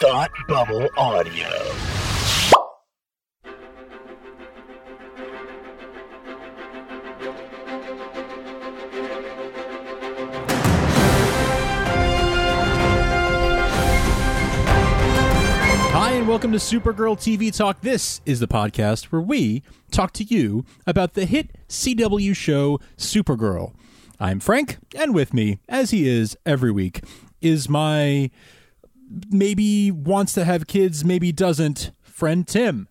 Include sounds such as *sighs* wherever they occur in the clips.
Thought Bubble Audio. Hi, and welcome to Supergirl TV Talk. This is the podcast where we talk to you about the hit CW show Supergirl. I'm Frank, and with me, as he is every week, is my maybe wants to have kids, maybe doesn't, friend Tim.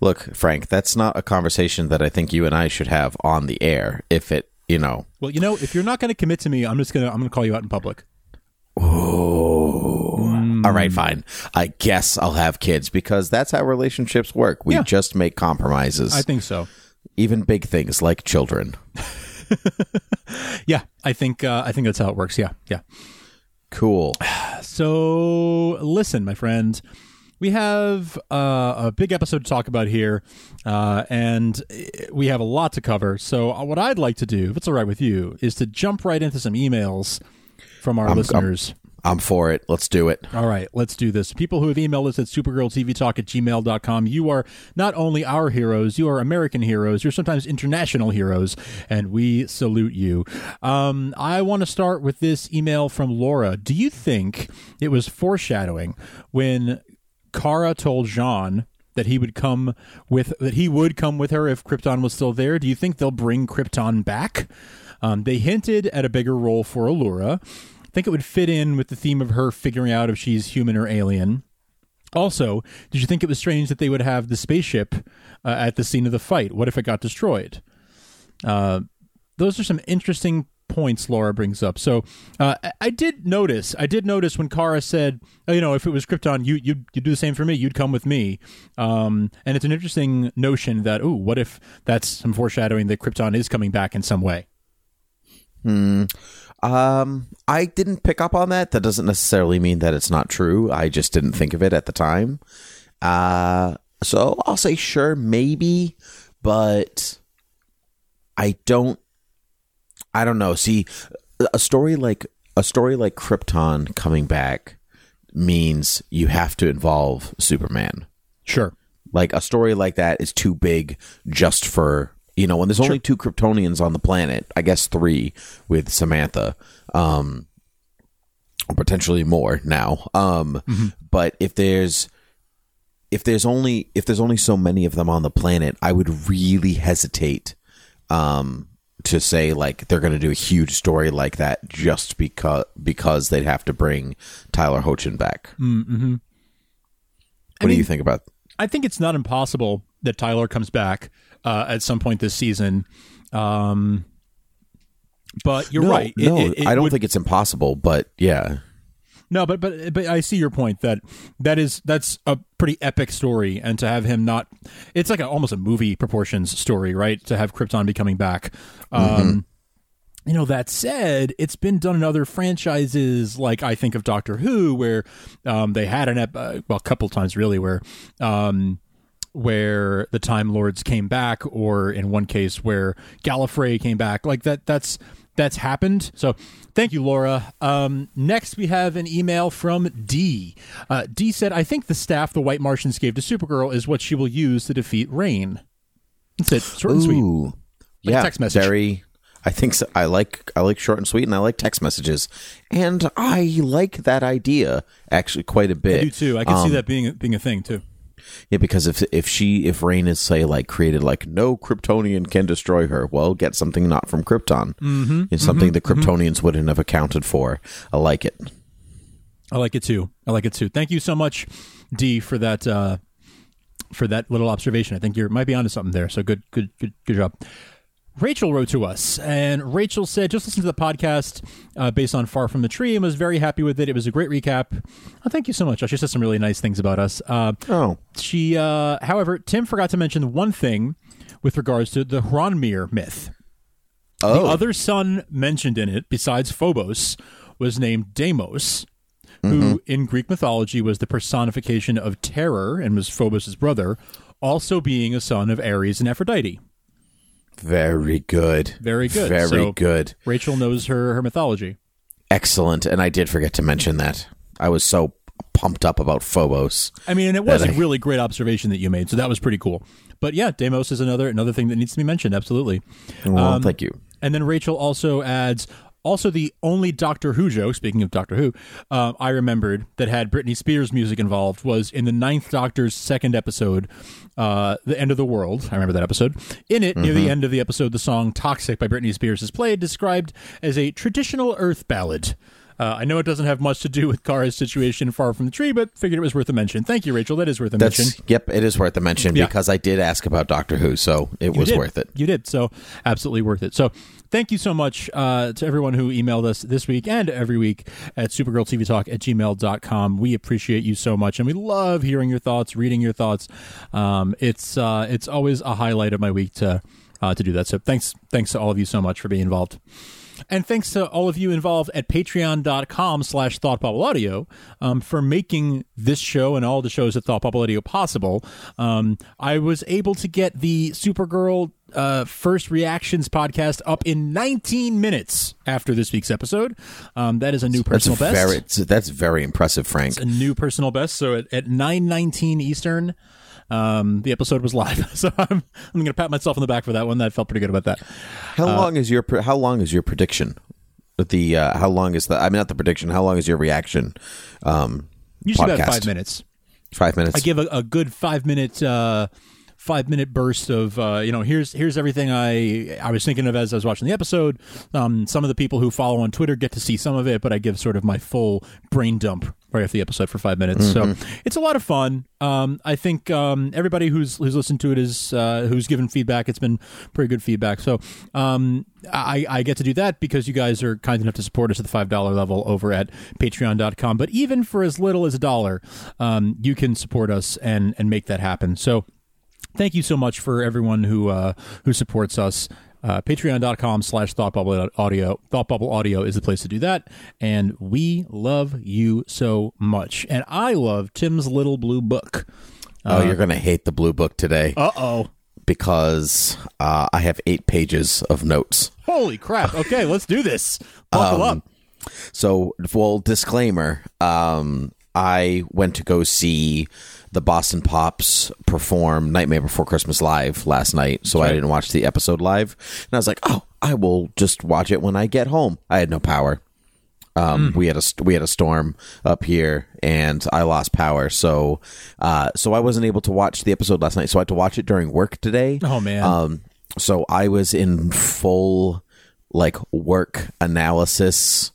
Look, Frank, that's not a conversation that I think you and I should have on the air. If it, you know, Well, you know, if you're not going to commit to me, I'm just gonna I'm gonna call you out in public. Oh. all right, fine. I guess I'll have kids because that's how relationships work. We Yeah. just make compromises, I think so. even big things like children. *laughs* Yeah, I think uh, I think that's how it works. Yeah, yeah. Cool. *sighs* So, listen, my friend, we have uh, a big episode to talk about here, uh, and we have a lot to cover. So, uh, what I'd like to do, if it's all right with you, is to jump right into some emails from our listeners. I'm for it. Let's do it. All right, let's do this. People who have emailed us at supergirltvtalk at gmail.com, you are not only our heroes, you are American heroes, you're sometimes international heroes, and we salute you. Um, I want to start with this email from Laura. Do you think it was foreshadowing when Kara told J'onn that he would come with that he would come with her if Krypton was still there? Do you think they'll bring Krypton back? Um, they hinted at a bigger role for Alura. Think it would fit in with the theme of her figuring out if she's human or alien. Also, did you think it was strange that they would have the spaceship uh, at the scene of the fight? What if it got destroyed? Uh, those are some interesting points Laura brings up. So uh, I- did notice. I did notice when Kara said, oh, "You know, if it was Krypton, you you'd, you'd do the same for me. You'd come with me." Um, and it's an interesting notion that, oh, what if that's some foreshadowing that Krypton is coming back in some way? Um, I didn't pick up on that. That doesn't necessarily mean that it's not true. I just didn't think of it at the time. Uh, so I'll say sure, maybe, but I don't. I don't know. See, a story like a story like Krypton coming back means you have to involve Superman. Sure. Like a story like that is too big just for you know when there's only two Kryptonians on the planet. I guess three with Samantha, um, or potentially more now. Um, but if there's if there's only if there's only so many of them on the planet, I would really hesitate um, to say like they're going to do a huge story like that just because because they'd have to bring Tyler Hoechlin back. Mm-hmm. What do mean- you think about? I think it's not impossible that Tyler comes back uh, at some point this season. Um, but you're no, right. It- No, it- it I don't would- think it's impossible, but yeah. No, but but but I see your point that that is that's a pretty epic story, and to have him not, it's like a, almost a movie proportions story, right? To have Krypton be coming back. Um, You know, that said, it's been done in other franchises, like I think of Doctor Who, where um, they had an ep- uh, well, a couple times really, where um, where the Time Lords came back, or in one case where Gallifrey came back. Like that. That's that's happened. So thank you, Laura. Um, next, we have an email from D. Uh, D said, "I think the staff the White Martians gave to Supergirl is what she will use to defeat Reign." That's it. Short and sweet. Ooh, Like a yeah, text message. Very. I think so. I like I like short and sweet, and I like text messages, and I like that idea actually quite a bit. I do too. I can Um, see that being being a thing too. Yeah, because if if she if Reign is say like created like no Kryptonian can destroy her, well, get something not from Krypton. Mm-hmm, it's something the Kryptonians wouldn't have accounted for. I like it. I like it too. I like it too. Thank you so much, D, for that uh, for that little observation. I think you might be onto something there. So good, good, good, good job. Rachel wrote to us, and Rachel said, "Just listen to the podcast uh, based on Far from the Tree, and was very happy with it. It was a great recap. Oh, thank you so much. She said some really nice things about us. Uh, Oh, she, uh, however, Tim forgot to mention one thing with regards to the H'ronmeer myth. oh, The other son mentioned in it, besides Phobos, was named Deimos, who in Greek mythology was the personification of terror and was Phobos' brother, also being a son of Ares and Aphrodite. Very good, Very good. very So- good. Rachel knows her, her mythology. Excellent. And I did forget to mention that. I was so pumped up about Phobos. I mean, and it was a I- really great observation that you made, so that was pretty cool. But yeah, Deimos is another another thing that needs to be mentioned. Absolutely. Well, Um, thank you. And then Rachel also adds, also the only Doctor Who joke, speaking of Doctor Who, uh, I remembered that had Britney Spears music involved was in the Ninth Doctor's second episode, uh, The End of the World. I remember that episode. In it, near the end of the episode, the song Toxic by Britney Spears is played, described as a traditional Earth ballad. Uh, I know it doesn't have much to do with Kara's situation far from the tree, but figured it was worth a mention. Thank you, Rachel. That is worth a mention. Yep. It is worth a mention Yeah. because I did ask about Doctor Who, so it You was did. worth it. You did. So absolutely worth it. So thank you so much uh, to everyone who emailed us this week and every week at supergirltvtalk at gmail.com. We appreciate you so much and we love hearing your thoughts, reading your thoughts. Um, it's uh, it's always a highlight of my week to uh, to do that. So thanks thanks to all of you so much for being involved. And thanks to all of you involved at patreon.com slash Thought Bubble Audio um, for making this show and all the shows at Thought Bubble Audio possible. Um, I was able to get the Supergirl uh, First Reactions podcast up in 19 minutes after this week's episode. Um, that is a new That's personal best. very that's very impressive, Frank. a new personal best. So at, at 919 Eastern, um, the episode was live. *laughs* So I'm, I'm going to pat myself on the back for that one. That felt pretty good about that. How uh, long is your how long is your prediction? The uh, how long is the I mean not the prediction. How long is your reaction? Um, Usually about podcast? five minutes. Five minutes. I give a, a good five minute uh, five minute burst of uh, you know here's here's everything I I was thinking of as I was watching the episode. Um, some of the people who follow on Twitter get to see some of it, but I give sort of my full brain dump right after the episode for five minutes. So it's a lot of fun. Um, I think um, everybody who's who's listened to it is uh, who's given feedback. It's been pretty good feedback. So um, I, I get to do that because you guys are kind enough to support us at the five dollar level over at Patreon.com. But even for as little as a dollar, um, you can support us and and make that happen. So thank you so much for everyone who uh, who supports us. Uh, Patreon.com slash Thought Bubble Audio. Thought Bubble Audio is the place to do that. And we love you so much. And I love Tim's Little Blue Book. oh, you're gonna hate the blue book today Uh oh. because uh, I have eight pages of notes. Holy crap. Okay, let's do this. Buckle up. So, full disclaimer: um, I went to go see the Boston Pops perform "Nightmare Before Christmas" live last night, so I didn't watch the episode live. And I was like, "Oh, I will just watch it when I get home." I had no power. Um, We had a we had a storm up here, and I lost power, so uh, so I wasn't able to watch the episode last night. So I had to watch it during work today. Oh, man. Um, so I was in full like work analysis.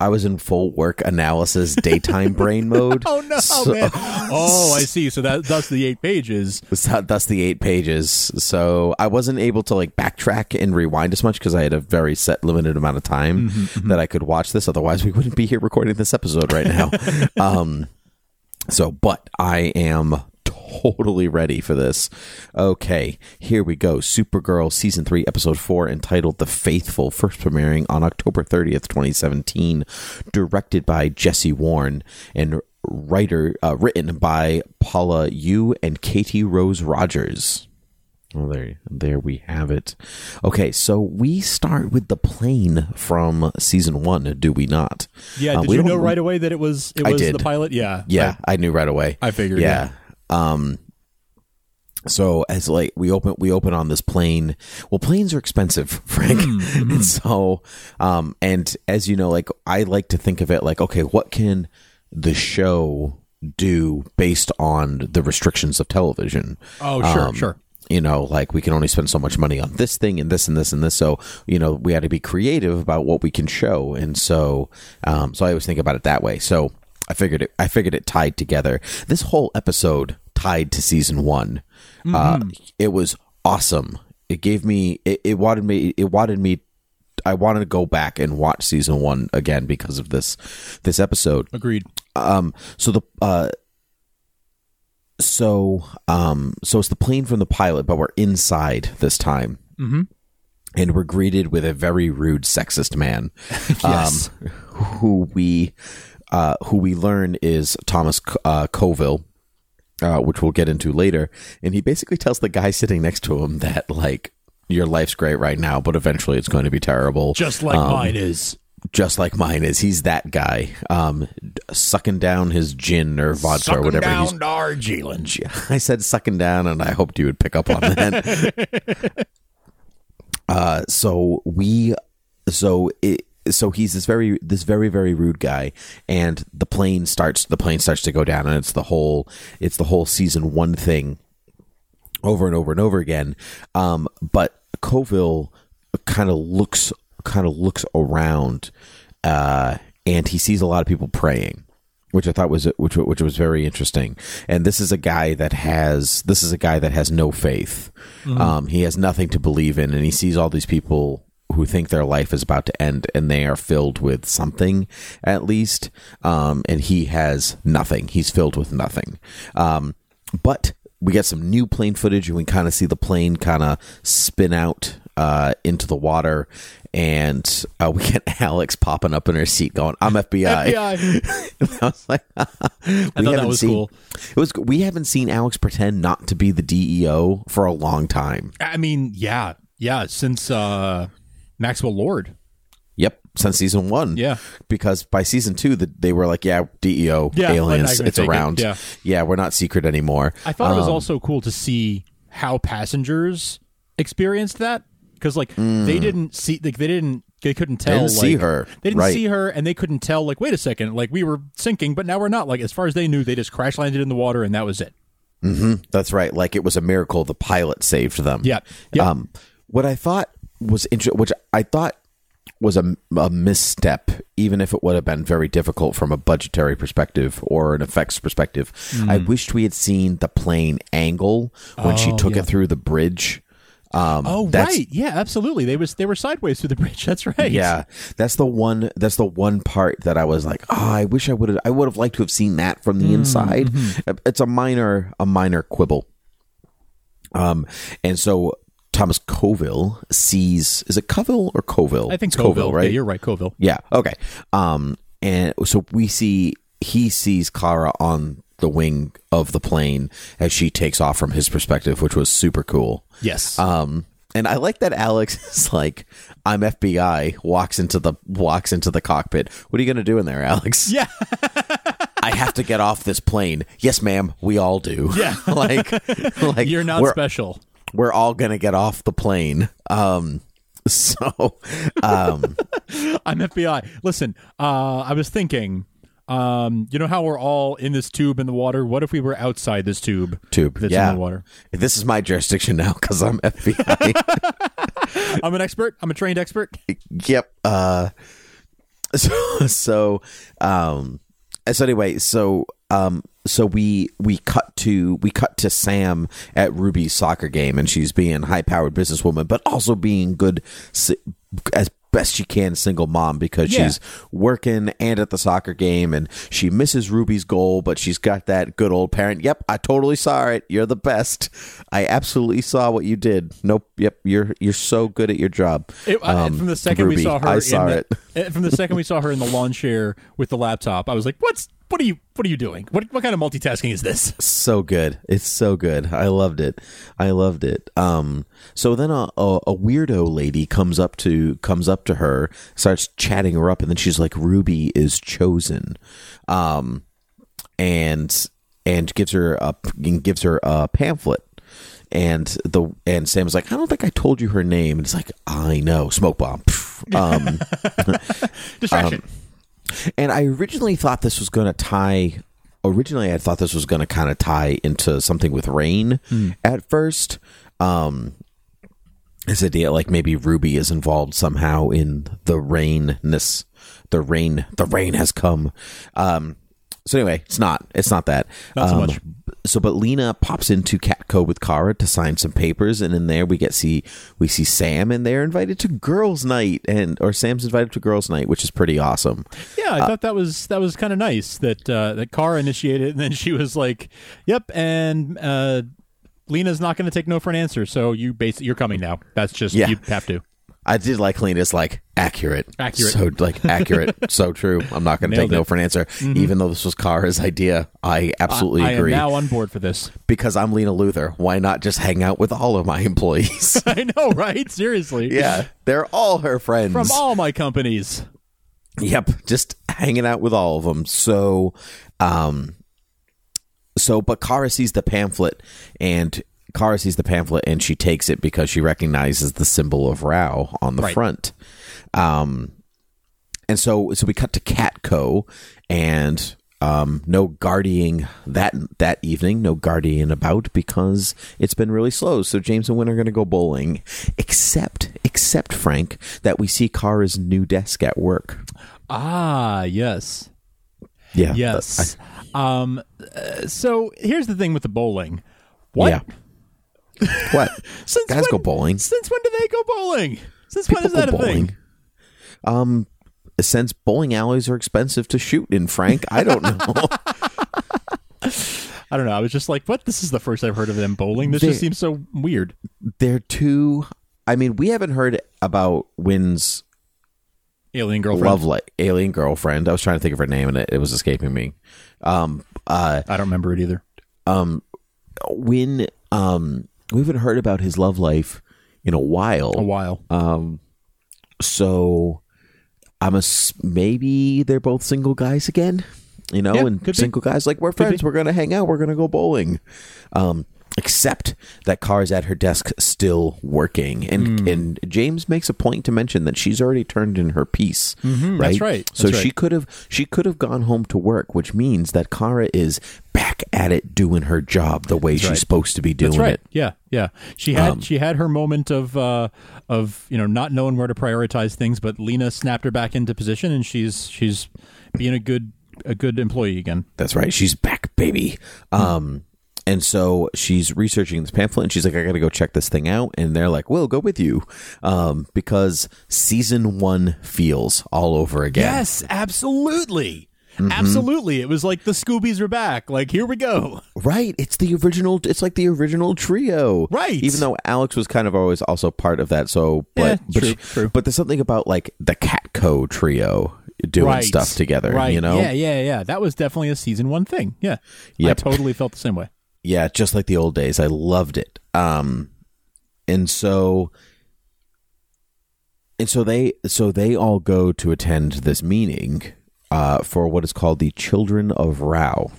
I was in full work analysis daytime brain *laughs* mode. Oh, no, So- man. Oh, I see. So that that's the eight pages. So Thus the eight pages. So I wasn't able to like backtrack and rewind as much because I had a very set limited amount of time that I could watch this. Otherwise, we wouldn't be here recording this episode right now. *laughs* um, so, but I am totally ready for this. Okay, here we go. Supergirl season 3 episode 4 entitled The Faithful first premiering on October 30th, 2017, directed by Jesse Warren and writer uh, written by Paula Yoo and Katie Rose Rogers. Well, there, there we have it. Okay, so we start with the plane from season one, do we not? Yeah. Uh, Did we you know right away that it was it I was the pilot? Yeah. Yeah, I knew right away. I figured, Yeah. Um. So as like we open we open on this plane. Well, planes are expensive, *laughs* Frank. Mm-hmm. and so, um, and as you know, like I like to think of it like, okay, what can the show do based on the restrictions of television? Oh, sure, Um, sure. you know, like we can only spend so much money on this thing and this and this and this. So, you know, we had to be creative about what we can show. And so, um, so I always think about it that way. So I figured it, I figured it tied together. This whole episode tied to season one. Uh, it was awesome. It gave me, it, it wanted me, it wanted me, I wanted to go back and watch season one again because of this, this episode Agreed. um so the uh so um so it's the plane from the pilot but we're inside this time Mm-hmm. and we're greeted with a very rude sexist man *laughs* Yes. um who we uh who we learn is thomas uh coville uh, which we'll get into later and he basically tells the guy sitting next to him that like your life's great right now but eventually it's going to be terrible Just like Um, mine is. just like mine is. He's that guy, um, sucking down his gin or vodka or whatever. he's down Darjeeling. *laughs* I said sucking down, and I hoped you would pick up on that. *laughs* uh, so we, so it, so he's this very, this very, very rude guy, and the plane starts, the plane starts to go down, and it's the whole, it's the whole season one thing, over and over and over again. Um, but Coville kind of looks, kind of looks around, uh, and he sees a lot of people praying which I thought was which which was very interesting. And this is a guy that has this is a guy that has no faith. Um, he has nothing to believe in, and he sees all these people who think their life is about to end, and they are filled with something at least. Um, and he has nothing. He's filled with nothing. Um, but we get some new plane footage, and we kind of see the plane kind of spin out uh, into the water. And uh, we get *laughs* Alex popping up in her seat, going, "I'm FBI." FBI. *laughs* I was like, *laughs* I thought that was seen, cool. It was. We haven't seen Alex pretend not to be the DEO for a long time. I mean, yeah, yeah. Since uh, Maxwell Lord. Yep, since season one. Yeah. because by season two, the, they were like, "Yeah, DEO, Yeah, aliens, it's take it, around." yeah. yeah, we're not secret anymore. I thought it was Um, also cool to see how passengers experienced that because, like, they didn't see, like, they didn't, they couldn't tell. Mm. didn't see like- her, They didn't right. see her, and they couldn't tell. Like, wait a second, like we were sinking, but now we're not. Like, as far as they knew, they just crash landed in the water, and that was it. That's right. Like it was a miracle the pilot saved them. Yeah. Yep. Um, what I thought was interesting, which I thought was a, a misstep, even if it would have been very difficult from a budgetary perspective or an effects perspective. I wished we had seen the plane angle when she Hmm. Oh, took yeah. it through the bridge. Um, Oh, right. Yeah, absolutely. They was they were sideways through the *laughs* bridge. That's right. Yeah, that's the one. That's the one part that I was like, oh, I wish I would have. I would have liked to have seen that from the Mm, inside. mm-hmm. It's a minor, a minor quibble. Um, and so Thomas Coville sees. Is it Coville or Coville? I think It's Coville. right? Yeah, you're right, Coville. Yeah. Okay. Um, and so we see he sees Kara on the wing of the plane as she takes off from his perspective, which was super cool. Yes. Um, and I like that Alex *laughs* is like, "I'm FBI." Walks into the walks into the cockpit. What are you going to do in there, Alex? *laughs* yeah. I have to get off this plane. Yes, ma'am. We all do. Yeah. *laughs* like, like You're not special. We're all going to get off the plane. Um, *laughs* so, um, *laughs* I'm FBI. Listen, uh, I was thinking, um, you know how we're all in this tube in the water? What if we were outside this tube? tube. That's yeah. in the water. This is my jurisdiction now because I'm FBI. *laughs* I'm an expert. I'm a trained expert. yep. Uh, so so um, so anyway, so um, so we we cut to we cut to Sam at Ruby's soccer game, and she's being high powered businesswoman, but also being good as best she can single mom because Yeah. she's working and at the soccer game and she misses Ruby's goal but she's got that good old parent yep I totally saw it. You're the best. I absolutely saw what you did. Nope. Yep you're you're so good at your job. It, Um, from the second we saw her, I saw the, it. uh, from the second we saw her in the lawn chair with the laptop, I was like, "What's what are you what are you doing? What what kind of multitasking is this?" so good it's so good i loved it i loved it um so then a, a, a weirdo lady comes up to comes up to her starts chatting her up and then she's like ruby is chosen um and and gives her a gives her a pamphlet and the and Sam's like, I don't think I told you her name. And it's like, I know, smoke bomb. Um, *laughs* Distraction. *laughs* and I originally thought this was going to tie. Originally, I thought this was going to kind of tie into something with Reign at first. Um, this idea, like maybe Ruby is involved somehow in the rainness. The rain, the rain has come. Um, so anyway, it's not. It's not that. Not so Um, much. So, but Lena pops into Catco with Kara to sign some papers, and in there we get see we see Sam, and they're invited to girls' night, and or Sam's invited to girls' night, which is pretty awesome. yeah, I thought that was that was kind of nice that uh, that Kara initiated, and then she was like, "Yep," and uh, Lena's not going to take no for an answer. So you base you're coming now. That's just Yeah. you have to. I did like Lena's like accurate, Accurate. so like accurate, *laughs* so true. I'm not going to take no it. Mm-hmm. for an answer, even though this was Kara's idea. I absolutely I agree am now on board for this. because I'm Lena Luthor. Why not just hang out with all of my employees? *laughs* I know, right? Seriously. *laughs* yeah, they're all her friends. From all my companies. Yep, just hanging out with all of them. So, um, so but Kara sees the pamphlet, and Kara sees the pamphlet, and she takes it because she recognizes the symbol of Rao on the Right. front. Um, and so so we cut to Catco, and um, no guarding that that evening, no guardian about because it's been really slow. So James and Winn are going to go bowling, except except Frank that we see Kara's new desk at work. Ah, yes. Yeah, Yes. um uh, so here's the thing with the bowling. What? Yeah. *laughs* What? Since Guys when, go bowling. Since when do they go bowling? Since when People is that a thing? Um, since bowling alleys are expensive to shoot in, Frank, I don't know. *laughs* I don't know. I was just like, what? This is the first I've heard of them bowling. This They- just seems so weird. They're too. I mean, we haven't heard about Winn's Alien girlfriend. love like alien girlfriend. I was trying to think of her name and it, it was escaping me. Um, uh, I don't remember it either. um, Wynn, um, we haven't heard about his love life in a while. A while. Um, so I'm a maybe they're both single guys again. You know, Yeah, and could be. single guys like we're friends. We're gonna hang out. We're gonna go bowling. Um, except that Car's at her desk still working, and Hmm. and James makes a point to mention that she's already turned in her piece. right? Mm-hmm. that's right, So that's she right. could have she could have gone home to work, which means that Kara is back at it doing her job the way she's right. supposed to be doing That's right. it. Yeah, yeah. She had Um, she had her moment of uh of you know not knowing where to prioritize things, but Lena snapped her back into position, and she's she's being a good a good employee again. That's right. She's back, baby. Um, and so she's researching this pamphlet, and she's like, "I got to go check this thing out." And they're like, "We'll go with you," um, because season one feels all over again. Yes, absolutely. Mm-hmm. Absolutely. It was like the Scoobies are back. Like, here we go. Right. It's the original. It's like the original trio. Right. Even though Alex was kind of always also part of that. So, but Yeah, but, true, true. but there's something about like the Catco trio doing right. stuff together. Right. You know. Yeah, yeah, yeah. That was definitely a season one thing. Yeah. Yep. I totally felt the same way. Yeah, just like the old days. I loved it. Um and so and so they so they all go to attend this meeting uh for what is called the Children of Rao.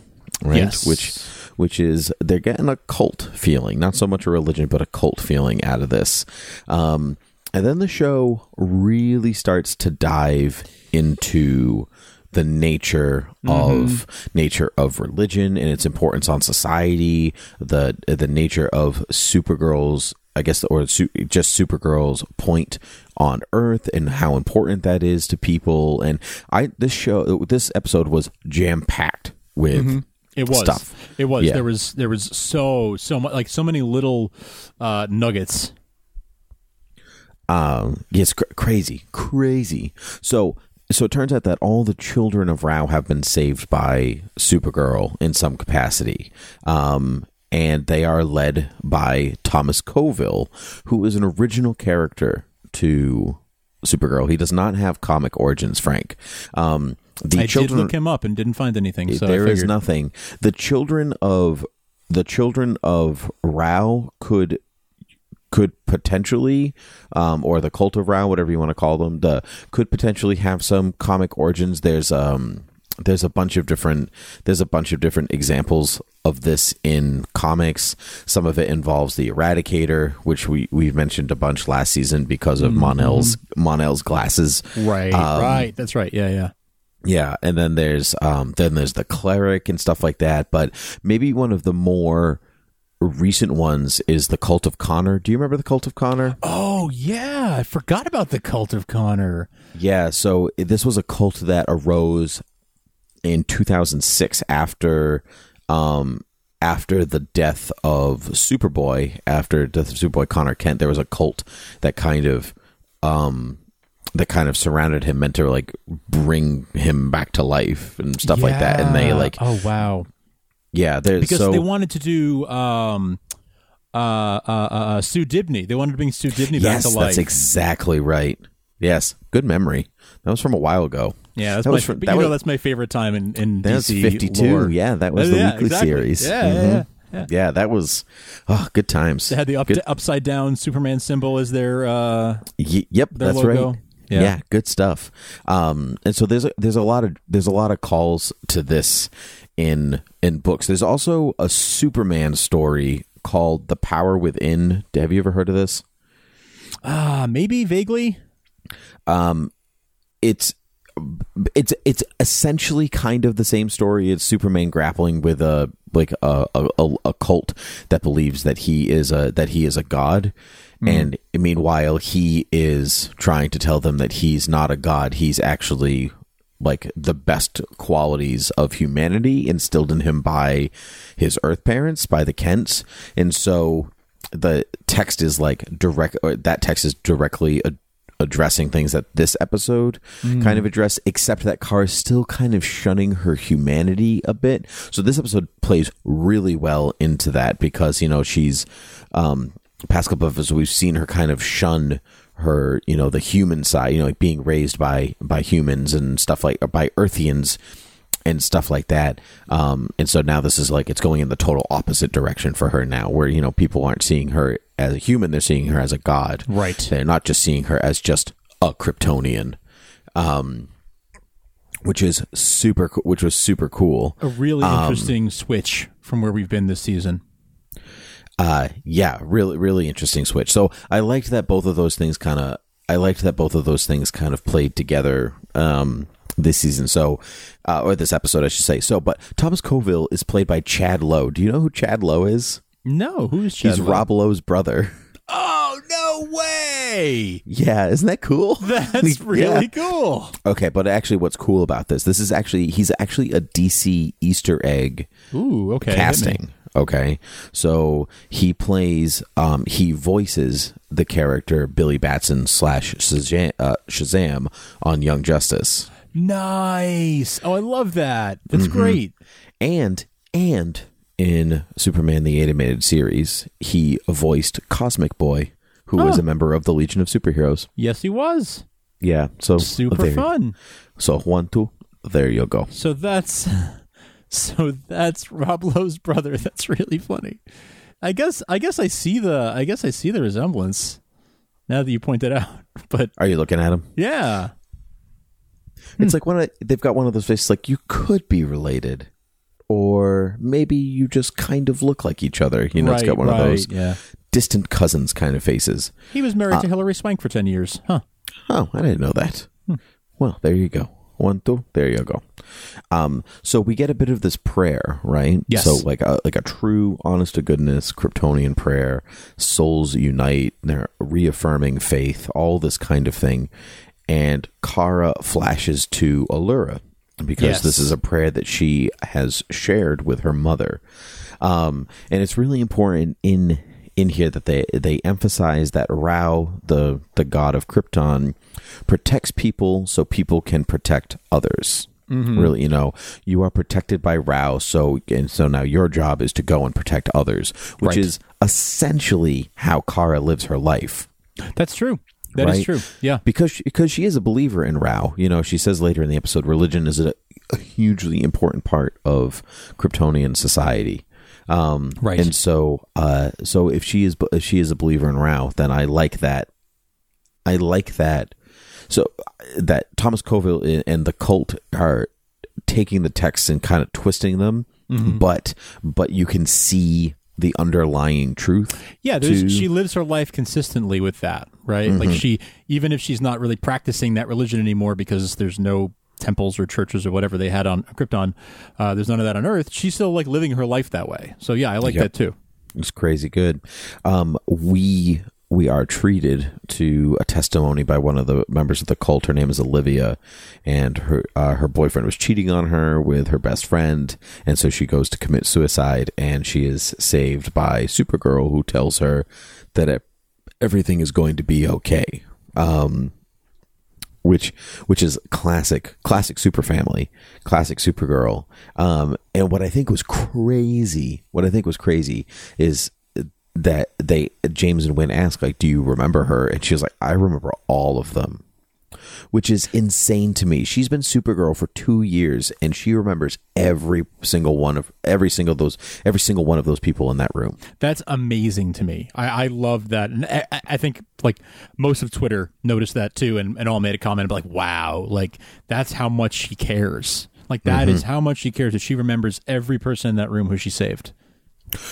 Right? Yes. Which which is they're getting a cult feeling, not so much a religion, but a cult feeling out of this. Um and then the show really starts to dive into the nature of nature of religion and its importance on society, the the nature of Supergirl's, I guess, or su- just Supergirl's point on Earth and how important that is to people. And I this show this episode was jam packed with It was. stuff. It was. Yeah. There was there was so so much like so many little uh nuggets. Um, yes, cr- crazy, crazy. So, so it turns out that all the children of Rao have been saved by Supergirl in some capacity. Um, and they are led by Thomas Coville, who is an original character to Supergirl. He does not have comic origins, Frank. Um, the I children did look him up and didn't find anything. So there is nothing. The children of the children of Rao could could potentially, um, or the cult of Rao, whatever you want to call them, the could potentially have some comic origins. There's um there's a bunch of different there's a bunch of different examples of this in comics. Some of it involves the Eradicator, which we we've mentioned a bunch last season because of Mon-El's Mon-El's glasses. Right, Um, right. That's right. Yeah, yeah. Yeah, and then there's um then there's the cleric and stuff like that, but maybe one of the more recent ones is the cult of Conner. Do you remember the cult of Conner? Oh yeah, I forgot about the cult of Conner. Yeah, so this was a cult that arose in 2006 after um after the death of Superboy, after the death of Superboy Conner Kent, there was a cult that kind of um that kind of surrounded him meant to like bring him back to life and stuff like that and they like oh wow, yeah there's because so they wanted to do um uh uh, uh uh, Sue Dibny. They wanted to bring Sue Dibny yes back to life. that's exactly right yes good memory that was from a while ago yeah, that's that my. was from- that you know, that's my favorite time in in That's DC 52 yeah that was Uh, the yeah, weekly exactly. series Yeah, yeah, Mhm. yeah, yeah. Yeah, that was oh, good times. They had the up, upside down Superman symbol as their uh Y- yep, their that's logo. right. Yeah. good stuff. Um, and so there's a, there's a lot of there's a lot of calls to this in in books. There's also a Superman story called The Power Within. Have you ever heard of this? Ah, maybe vaguely. it's it's it's essentially kind of the same story. It's Superman grappling with a like a a, a cult that believes that he is a that he is a god, and meanwhile he is trying to tell them that he's not a god. He's actually like the best qualities of humanity instilled in him by his Earth parents, by the Kents, and so the text is like direct. Or that text is directly. Addressing things that this episode kind of addressed, except that Kara is still kind of shunning her humanity a bit. So this episode plays really well into that because, you know, she's um past couple of episodes we've seen her kind of shun her, you know, the human side, you know, like being raised by by humans and stuff like or by Earthians and stuff like that. Um, and so now this is like it's going in the total opposite direction for her now, where you know people aren't seeing her as a human; they're seeing her as a god. Right. They're not just seeing her as just a Kryptonian, um, which is super. Which was super cool. A really Um, interesting switch from where we've been this season. Uh, yeah, really, really interesting switch. So I liked that both of those things kind of. I liked that both of those things kind of played together. Um, this season, so uh, or this episode, I should say. So, but Thomas Coville is played by Chad Lowe. Do you know who Chad Lowe is? No, who's Chad He's Lowe? Rob Lowe's brother. Oh no way! Yeah, isn't that cool? *laughs* That's *laughs* really cool. Okay, but actually, what's cool about this? This is actually he's actually a DC Easter egg Ooh, okay. casting. Okay, so he plays, um, he voices the character Billy Batson slash Shazam, uh, Shazam on Young Justice, Nice. Oh, I love that. That's Mm-hmm. great. and and in Superman the animated series, he voiced Cosmic Boy, who Huh. a member of the Legion of Superheroes. Yes, he was. Yeah, so Super there- fun. So one, two, there you go. So that's so that's Rob Lowe's brother. *laughs* That's really funny. I guess I guess I see the I guess I see the resemblance now that you point it *laughs* out. But Are you looking at him? yeah. It's like one of they've got one of those faces like you could be related, or maybe you just kind of look like each other. You know, it's got one right, of those Yeah. distant cousins kind of faces. He was married to Uh, Hilary Swank for 10 years. Huh. Oh, I didn't know that. Well, there you go. One, two, there you go. Um, so we get a bit of this prayer, right? Yes. So like a like a true, honest to goodness Kryptonian prayer. Souls unite. They're reaffirming faith. All this kind of thing. And Kara flashes to Alura because Yes. this is a prayer that she has shared with her mother. Um, and it's really important in in here that they they emphasize that Rao, the the god of Krypton, protects people so people can protect others. Mm-hmm. Really, you know, you are protected by Rao, so and so now your job is to go and protect others, which Right. is essentially how Kara lives her life That's true. That is Right. true. Yeah. because she, because she is a believer in Rao. You know, she says later in the episode, religion is a, a hugely important part of Kryptonian society. Um, Right. And so, uh, so if she is if she is a believer in Rao, then I like that. I like that. So that Thomas Coville and the cult are taking the texts and kind of twisting them, Mm-hmm. but but you can see the underlying truth. Yeah, to- she lives her life consistently with that, right? Like she, even if she's not really practicing that religion anymore because there's no temples or churches or whatever they had on Krypton, uh, there's none of that on Earth. She's still like living her life that way. So yeah, I like Yep. that too. It's crazy good. Um, we we are treated to a testimony by one of the members of the cult. Her name is Olivia, and her uh, her boyfriend was cheating on her with her best friend, and so she goes to commit suicide, and she is saved by Supergirl, who tells her that everything is going to be okay. Um, which which is classic classic super family classic supergirl. Um and what i think was crazy what i think was crazy is that they james and Winn asked like do you remember her? And she was like i remember all of them which is insane to me. She's been Supergirl for two years, and she remembers every single one of every single those every single one of those people in that room. That's amazing to me. I, I love that, and I, I think like most of Twitter noticed that too, and, and all made a comment like, "Wow, like that's how much she cares." Like that Mm-hmm. is how much she cares that she remembers every person in that room who she saved.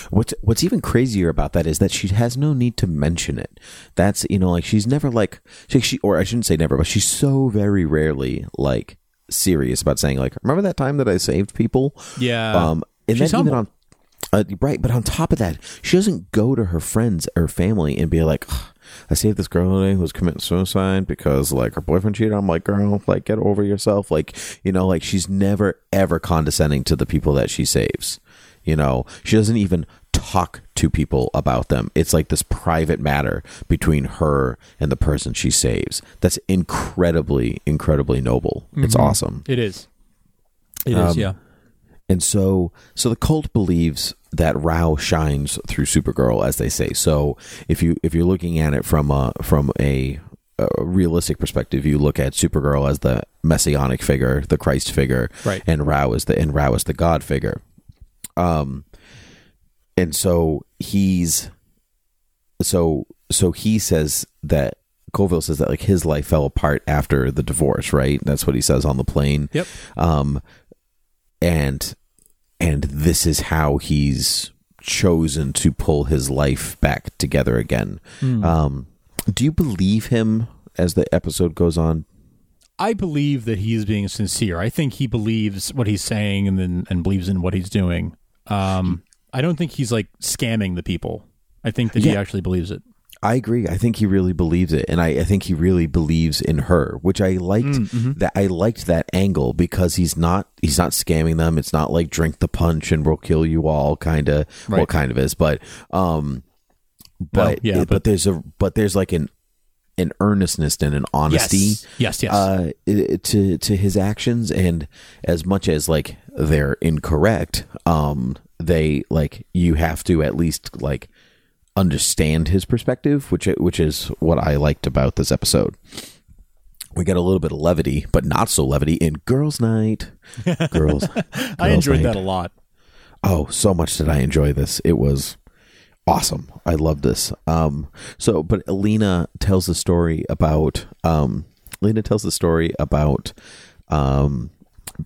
What's What's even crazier about that is that she has no need to mention it. That's you know like she's never like she, she or I shouldn't say never, but she's so very rarely like serious about saying like remember that time that I saved people. Yeah, Um, and She's then even on uh, right, but on top of that, she doesn't go to her friends or family and be like, "Ugh, "I saved this girl today who was committing suicide because like her boyfriend cheated." I'm like, "Girl, like get over yourself." Like you know, like she's never ever condescending to the people that she saves. You know, she doesn't even talk to people about them. It's like this private matter between her and the person she saves. That's incredibly, incredibly noble. It's awesome. it is. It is. Um, Yeah. And so, so the cult believes that Rao shines through Supergirl, as they say. So, if you if you're looking at it from a from a, a realistic perspective, you look at Supergirl as the messianic figure, the Christ figure, Right. and Rao is the and Rao is the God figure. Um, and so he's so so he says that Coville says that like his life fell apart after the divorce, right? That's what he says on the plane Yep. um and and this is how he's chosen to pull his life back together again um do you believe him as the episode goes on I believe that he is being sincere. I think he believes what he's saying and then and believes in what he's doing. Um, I don't think he's like scamming the people. I think that he actually believes it. i agree. I think he really believes it and i, I think he really believes in her which i liked that i liked that angle because he's not he's not scamming them. It's not like drink the punch and we'll kill you all kind of well kind of is but um but yeah, but, but- there's a but there's like an an earnestness and an honesty Yes. Yes. Yes. uh, to to his actions, and as much as like they're incorrect, um, they like you have to at least like understand his perspective, which which is what I liked about this episode. We got a little bit of levity, but not so levity in Girls' Night. *laughs* Girls, I enjoyed Night. that a lot. Oh, so much did I enjoy this. It was awesome. I love this. Um so but Alina tells the story about um Lena tells the story about um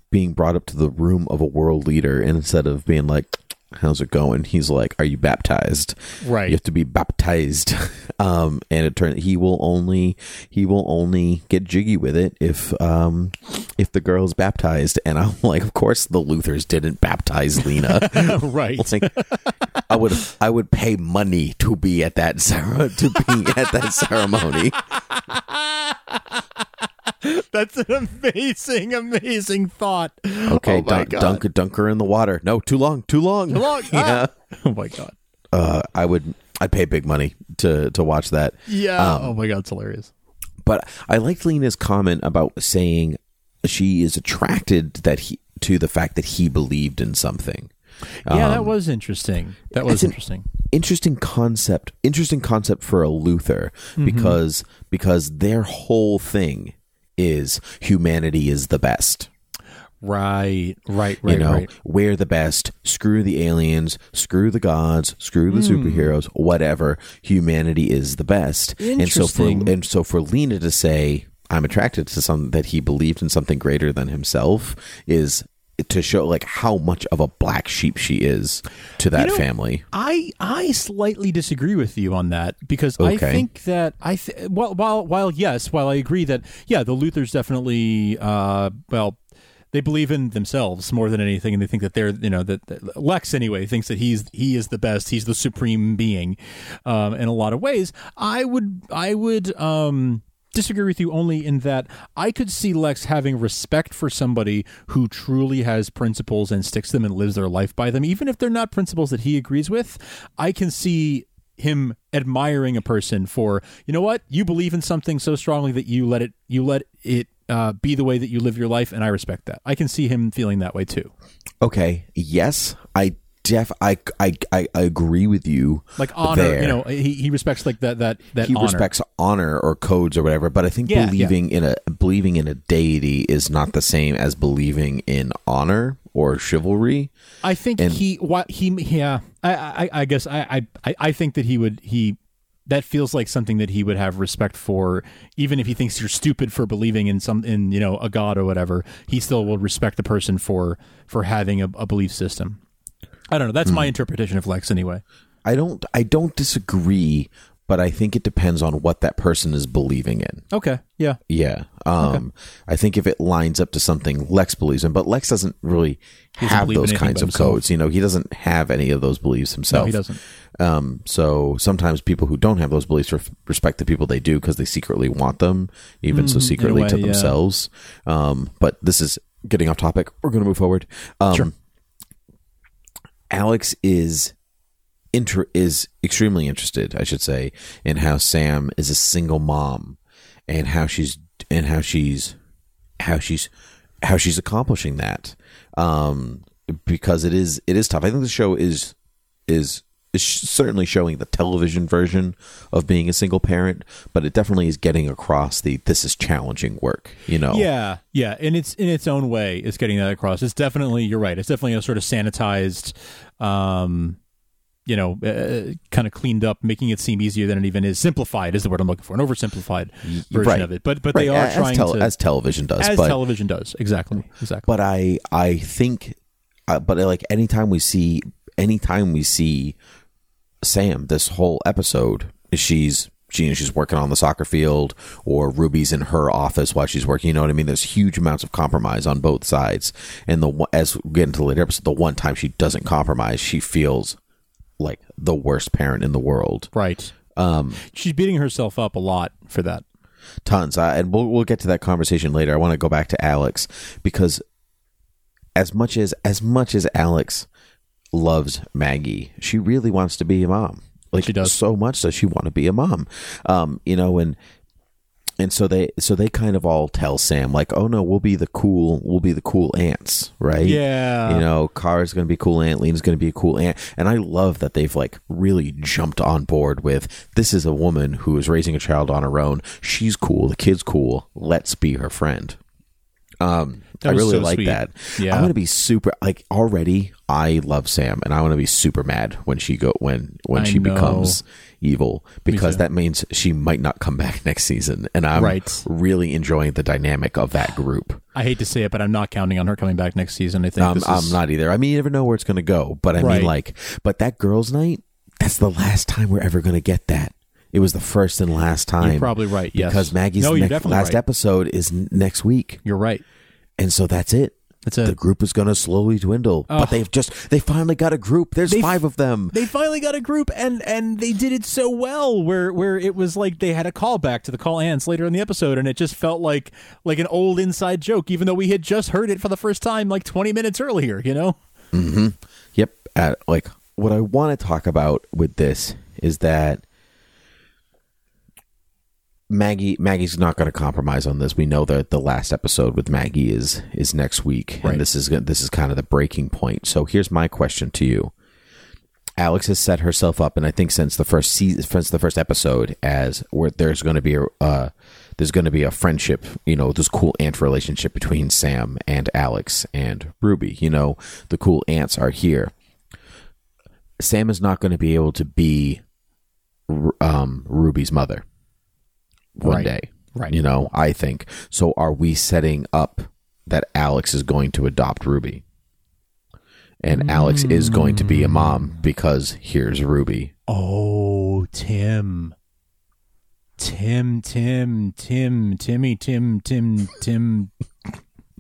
being brought up to the room of a world leader and instead of being like how's it going? He's like are you baptized? Right. you have to be baptized. *laughs* Um and it turns he will only he will only get jiggy with it if um if the girl's baptized. And i'm *laughs* like of course the luthors didn't baptize lena. *laughs* Right. like i would i would pay money to be at that cere- to be at that ceremony *laughs* That's an amazing, amazing thought. okay Oh dunk, God. dunk dunk her in the water no too long too long Too long. *laughs* yeah Oh my god. uh i would i'd pay big money to to watch that Yeah. Um, oh my god, it's hilarious. But I liked Lena's comment about saying she is attracted that he to the fact that he believed in something. Yeah, that Um, was interesting. That was interesting. interesting concept. Interesting concept for a Luthor Mm-hmm. because because their whole thing is humanity is the best. Right. Right. Right. you know, right. we're the best. Screw the aliens. Screw the gods. Screw the Hmm. superheroes. Whatever. Humanity is the best. And so for and so for Lena to say I'm attracted to something that he believed in something greater than himself is to show like how much of a black sheep she is to that know, family. I I slightly disagree with you on that because I think that I th- while while while yes, while I agree that yeah, the Luthors definitely uh well they believe in themselves more than anything and they think that they're you know that, that Lex anyway thinks that he's he is the best, he's the supreme being um in a lot of ways. I would I would um disagree with you only in that I could see Lex having respect for somebody who truly has principles and sticks them and lives their life by them, even if they're not principles that he agrees with. I can see him admiring a person for you know what? You believe in something so strongly that you let it you let it uh, be the way that you live your life and i respect that. I can see him feeling that way too. Okay, yes, I def I, I I I agree with you. Like honor, there. you know, he, he respects like that that that he honor. respects honor or codes or whatever, but I think Yeah, believing in a believing in a deity is not the same as believing in honor or chivalry. I think And- he what he yeah. I I, I guess I, I I think that he would he that feels like something that he would have respect for even if he thinks you're stupid for believing in some in you know a god or whatever he still will respect the person for for having a, a belief system i don't know that's Hmm. my interpretation of lex anyway I don't I don't disagree, but I think it depends on what that person is believing in. okay yeah Yeah. Um I think if it lines up to something Lex believes in, but Lex doesn't really doesn't have those kinds of codes. You know, he doesn't have any of those beliefs himself. no he doesn't Um, so sometimes people who don't have those beliefs respect the people they do because they secretly want them, even so secretly way, to yeah. themselves. Um, but this is getting off topic. We're going to move forward. Um, Sure. Alex is inter- is extremely interested, I should say, in how Sam is a single mom and how she's and how she's how she's how she's accomplishing that. Um, because it is it is tough. I think the show is is is certainly showing the television version of being a single parent, but it definitely is getting across the this is challenging work. You know, Yeah, yeah, and it's in its own way. It's getting that across. It's definitely you're right. It's definitely a sort of sanitized, um, you know, uh, kind of cleaned up, making it seem easier than it even is. Simplified is the word I'm looking for. An oversimplified version right. of it. But but Right, they are as, trying tel- to as television does, as but television does exactly exactly. but I I think, uh, but like anytime we see anytime we see Sam this whole episode, she's she she's working on the soccer field or Ruby's in her office while she's working. You know what I mean? There's huge amounts of compromise on both sides, and the as we get into the later episode, the one time she doesn't compromise, she feels like the worst parent in the world. right. Um, she's beating herself up a lot for that. tons uh, and we'll, we'll get to that conversation later i want to go back to alex because as much as as much as alex loves maggie. She really wants to be a mom. Like She does. so much does she want to be a mom. Um you know and and so they so they kind of all tell sam like oh no we'll be the cool we'll be the cool aunts right? Yeah. you know Kara's going to be a cool aunt lena's going to be a cool aunt. And i love that they've like really jumped on board with this is a woman who is raising a child on her own. She's cool. The kid's cool. Let's be her friend. Um i really so like sweet. that Yeah. i'm to be super like already i love sam and i want to be super mad when she go when when I she know. becomes evil because that means she might not come *laughs* back next season and i'm Right. really enjoying the dynamic of that group I hate to say it, but I'm not counting on her coming back next season. I think um, I'm not either. I mean, you never know where it's going to go. But I Right. mean, like, but that girls' night, that's the last time we're ever going to get that. It was the first and last time. You're probably right. Yes, Because Maggie's no, next, last right. episode is n- next week. You're right. And so that's it. That's The group is going to slowly dwindle. Oh. But they've just, they finally got a group. There's They- five of them. they finally got a group and and they did it so well where where it was like they had a callback to the call aunts later in the episode and it just felt like like an old inside joke even though we had just heard it for the first time like 20 minutes earlier you know Hmm. Yep. Uh, like what I want to talk about with this is that Maggie Maggie's not going to compromise on this. We know that the last episode with Maggie is is next week, Right. and this is this is kind of the breaking point. So here's my question to you: Alex has set herself up, and I think since the first season, since the first episode, as where there's going to be a uh, there's going to be a friendship, you know, this cool aunt relationship between Sam and Alex and Ruby. You know, the cool aunts are here. Sam is not going to be able to be um, Ruby's mother one Right. day. Right. You know, I think. So are we setting up that Alex is going to adopt Ruby? And Alex is going to be a mom mm. because here's Ruby. oh tim tim tim tim timmy tim tim tim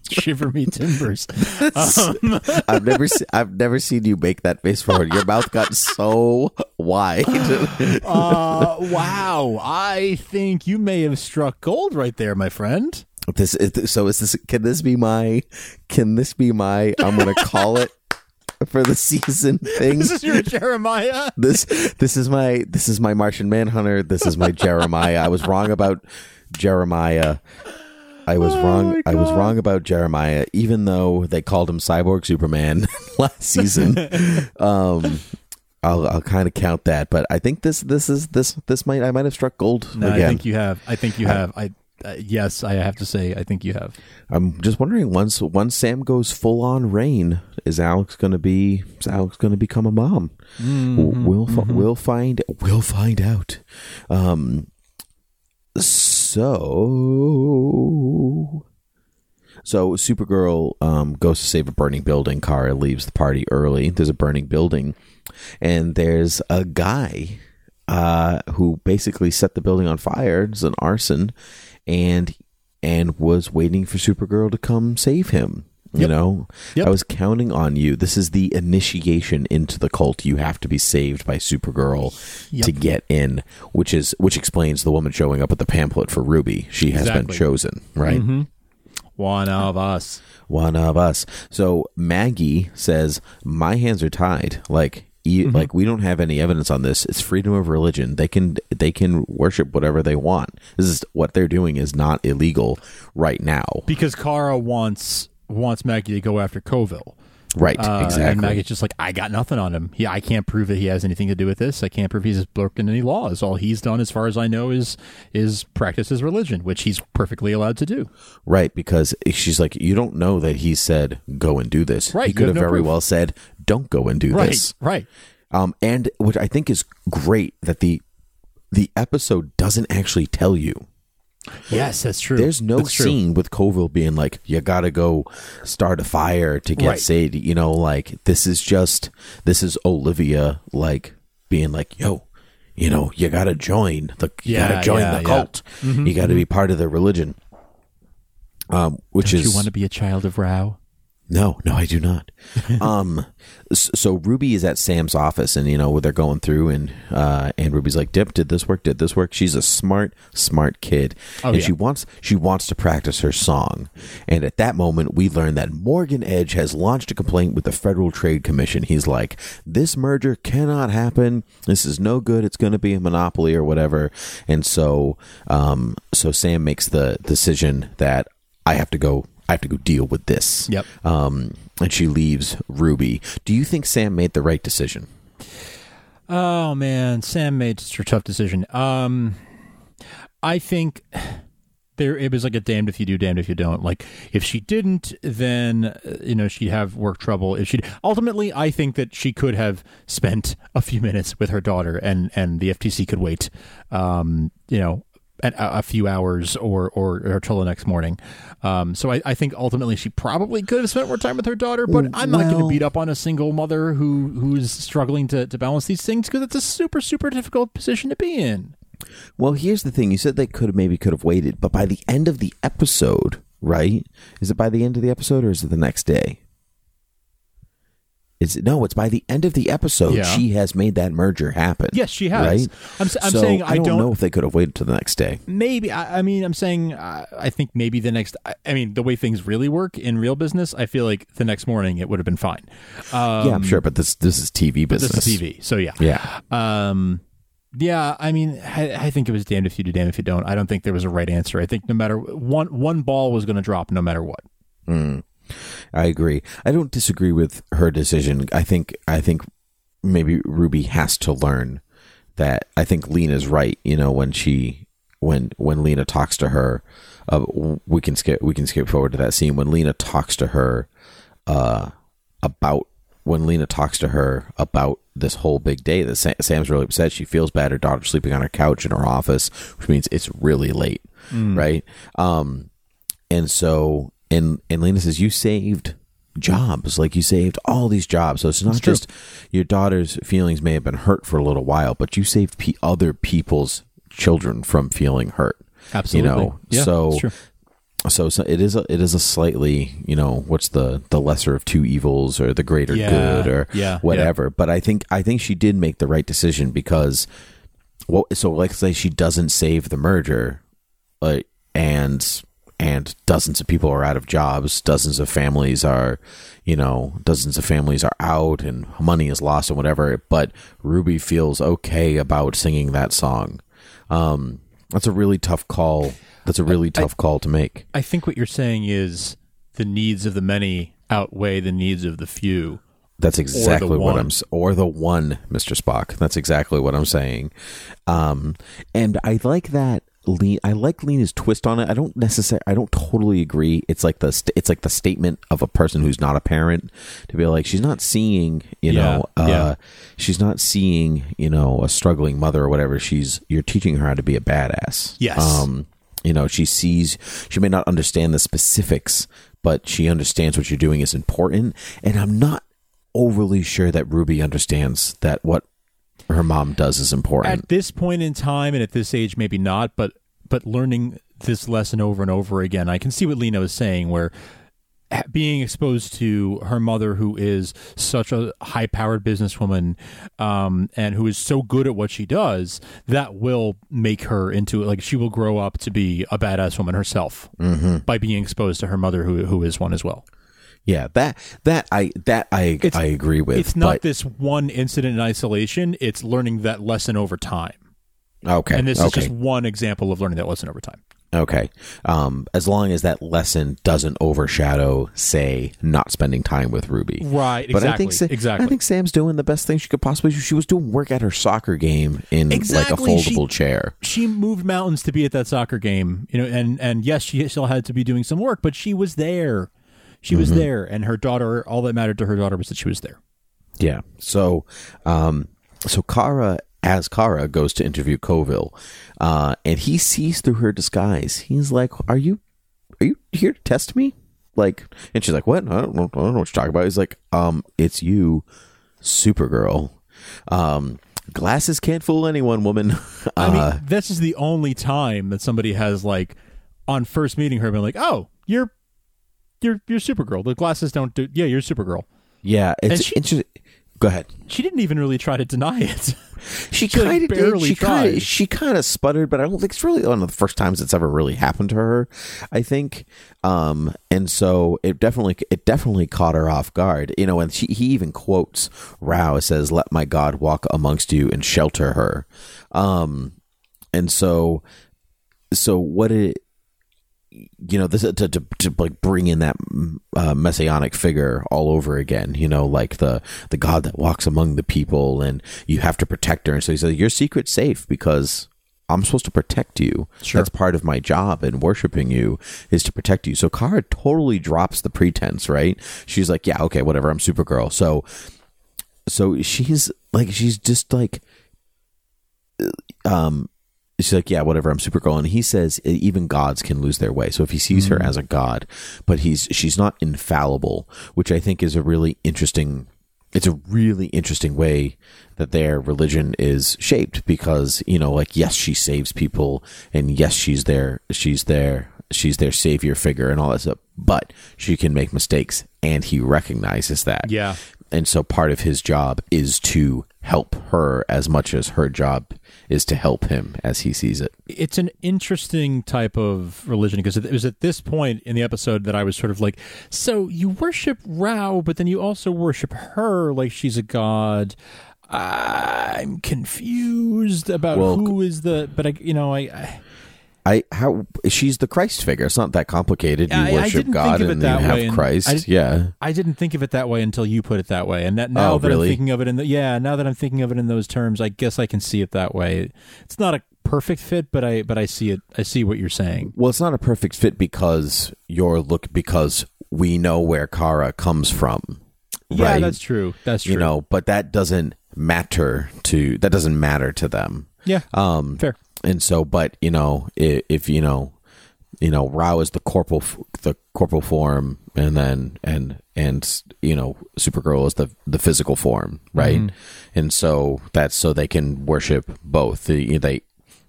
*laughs* shiver me timbers um, I've never se- I've never seen you make that face forward. Your mouth got so wide. *laughs* uh, wow i think you may have struck gold right there my friend this is so is this can this be my can this be my I'm going to call it for the season thing? this is your jeremiah this this is my this is my Martian Manhunter. This is my Jeremiah. I was wrong about Jeremiah. I was Oh wrong. I was wrong about Jeremiah, even though they called him Cyborg Superman *laughs* last season. *laughs* um, I'll I'll kind of count that, but I think this this is this this might I might have struck gold No, I think you have. I think you have. I uh, yes, I have to say, I think you have. I'm just wondering once once Sam goes full on Reign, is Alex going to be is Alex going to become a mom? Mm-hmm, we'll fi- we'll find we'll find out. Um, so so So Supergirl um, goes to save a burning building. Kara leaves the party early. There's a burning building, and there's a guy uh, who basically set the building on fire. It's an arson, and and was waiting for Supergirl to come save him. You Yep. know, Yep. I was counting on you. This is the initiation into the cult. You have to be saved by Supergirl Yep. to get in, which is which explains the woman showing up with the pamphlet for Ruby. She has been chosen, right? Mm-hmm. One of us. one of us. So Maggie says, "My hands are tied. Like, e- mm-hmm. like we don't have any evidence on this. It's freedom of religion. They can they can worship whatever they want. This is what they're doing is not illegal right now. Because Kara wants wants Maggie to go after Coville. Right? Uh, exactly. And Maggie's just like, I got nothing on him. He, I can't prove that he has anything to do with this. I can't prove he's broken any laws. All he's done, as far as I know, is is practice his religion, which he's perfectly allowed to do. Right, because she's like, you don't know that he said go and do this. Right, He could have no very proof. well said, don't go and do Right, this. right. Um, and which I think is great that the the episode doesn't actually tell you. Yes, that's true. There's no That's true. scene with Coville being like, you gotta go start a fire to get Right. saved. You know, like this is just this is Olivia like being like, yo, you know, you gotta join the you Yeah, gotta join yeah, the yeah. cult. You gotta be part of the religion. Um, which Don't is you want to be a child of Rao? No, no, I do not. *laughs* um, so Ruby is at Sam's office, and you know they're going through, and uh, and Ruby's like, "Dip, did this work? Did this work?" She's a smart, smart kid, Oh, and yeah. she wants she wants to practice her song. And at that moment, we learn that Morgan Edge has launched a complaint with the Federal Trade Commission. He's like, "This merger cannot happen. This is no good. It's going to be a monopoly or whatever." And so, um, so Sam makes the decision that I have to go. I have to go deal with this. Yep. Um, and she leaves Ruby. Do you think Sam made the right decision? Oh man, Sam made such a tough decision. Um, I think there it was like a damned if you do, damned if you don't. Like if she didn't, then uh, you know she'd have work trouble. If she ultimately, I think that she could have spent a few minutes with her daughter, and and the FTC could wait. Um, you know. A, a few hours or, or or till the next morning. Um, so I, I think ultimately she probably could have spent more time with her daughter, but I'm not going to beat up on a single mother who who's struggling to, to balance these things because it's a super super difficult position to be in. Well, here's the thing. You said they could have maybe could have waited, but by the end of the episode, right? Is it by the end of the episode or is it the next day? Is it, no, it's by the end of the episode. Yeah. She has made that merger happen. Yes, she has. Right? I'm I'm So saying I don't, don't- know if they could have waited to the next day. Maybe I, I mean I'm saying uh, I think maybe the next. I, I mean the way things really work in real business, I feel like the next morning it would have been fine. Um, yeah, I'm sure, but this this is TV business. This is TV, so yeah. Yeah. Um, yeah, I mean, I, I think it was damned if you do, damned if you don't. I don't think there was a right answer. I think no matter one one ball was going to drop, no matter what. I agree. I don't disagree with her decision. I think I think maybe Ruby has to learn that. I think Lena's right. You know, when she when when Lena talks to her, uh, we can skip we can skip forward to that scene when Lena talks to her uh, about when Lena talks to her about this whole big day that Sa- Sam's really upset. She feels bad. Her daughter's sleeping on her couch in her office, which means it's really late, right? Um, and so and and Lena says you saved jobs. Like you saved all these jobs. So it's not true. just your daughter's feelings may have been hurt for a little while but you saved pe other people's children from feeling hurt Absolutely. you know? Yeah, so it's so, so it is a it is a slightly you know what's the the lesser of two evils or the greater Yeah, good or yeah, whatever. But i think i think she did make the right decision because well so like say she doesn't save the merger uh, and and dozens of people are out of jobs dozens of families are you know dozens of families are out and money is lost and whatever but ruby feels okay about singing that song um that's a really tough call that's a really tough call to make. I think what you're saying is the needs of the many outweigh the needs of the few. That's exactly what. I'm or the one, Mr. Spock. That's exactly what I'm saying. Um, and I like that Lean. I like Lena's twist on it. I don't necessarily. I don't totally agree. It's like the. St- it's like the statement of a person who's not a parent to be like she's not seeing. You know. Yeah, Uh, yeah. She's not seeing. You know, a struggling mother or whatever. She's. You're teaching her how to be a badass. Yes. Um. You know, she sees. She may not understand the specifics, but she understands what you're doing is important. And I'm not overly sure that Ruby understands that what her mom does is important. At this point in time and at this age, maybe not, but but learning this lesson over and over again, I can see what Lena was saying, where being exposed to her mother, who is such a high-powered businesswoman, um, and who is so good at what she does, that will make her into like she will grow up to be a badass woman herself Mm-hmm. by being exposed to her mother, who who is one as well. Yeah, that that I that I It's- I agree with. It's not but- this one incident in isolation; it's learning that lesson over time. okay. And this is just one example of learning that lesson over time. okay. Um, as long as that lesson doesn't overshadow, say, not spending time with Ruby. Right, But I think exactly, Sa- exactly. I think Sam's doing the best thing she could possibly do. She was doing work at her soccer game in Exactly, like a she- foldable chair. She moved mountains to be at that soccer game, you know, and and yes, she still had to be doing some work, but she was there. She Mm-hmm. was there, and her daughter. All that mattered to her daughter was that she was there. Yeah. So, um, so Kara, as Kara, goes to interview Coville, uh, and he sees through her disguise. He's like, "Are you, are you here to test me?" Like, and she's like, "What? I don't know. I don't know what you're talking about." He's like, "Um, it's you, Supergirl. Um, glasses can't fool anyone, woman." *laughs* I Uh, mean, this is the only time that somebody has like on first meeting her been like, "Oh, you're you're you're Supergirl. The glasses don't do. Yeah, you're Supergirl." yeah, it's she- interesting. Go ahead. She didn't even really try to deny it. *laughs* She She, kind of barely She kind tried. of she kind of sputtered, but I don't think it's really one of the first times it's ever really happened to her. I think, um, and so it definitely it definitely caught her off guard. You know, and she he even quotes Rao says, "Let my God walk amongst you and shelter her," um, and so so what it you know this to, to, to like bring in that uh, messianic figure all over again you know like the the god that walks among the people and you have to protect her. And so he says your secret's safe because i'm supposed to protect you. Sure. that's part of my job and worshiping you is to protect you. So kara totally drops the pretense right? She's like yeah okay whatever i'm supergirl. So so she's like she's just like um she's like yeah whatever i'm supergirl. And he says even gods can lose their way. So if he sees her mm. as a god but he's she's not infallible which i think is a really interesting it's a really interesting way that their religion is shaped because you know like yes she saves people and yes she's there, she's there, she's their savior figure and all that stuff but she can make mistakes and he recognizes that. Yeah. and so part of his job is to help her as much as her job is to help him as he sees it. it's an interesting type of religion because it was at this point in the episode that I was sort of like, so you worship Rao, but then you also worship her like she's a god. I'm confused about Well, who is the, but I, you know, I, I, I how she's the Christ figure. It's not that complicated. You I- I worship didn't God think of it and that you way, have Christ. I yeah. I didn't think of it that way until you put it that way, and that now Oh, that really? I'm thinking of it in the, yeah, now that I'm thinking of it in those terms, I guess I can see it that way. It's not a perfect fit, but I, but I see it. I see what you're saying. Well, it's not a perfect fit because your look because we know where Kara comes from. Yeah, right? that's true. That's true. you know, but that doesn't matter to that doesn't matter to them. yeah, Um, fair. And so but you know if, if you know you know Rao is the corporal the corporal form and then and and you know Supergirl is the the physical form right Mm-hmm. and so that's so they can worship both the, they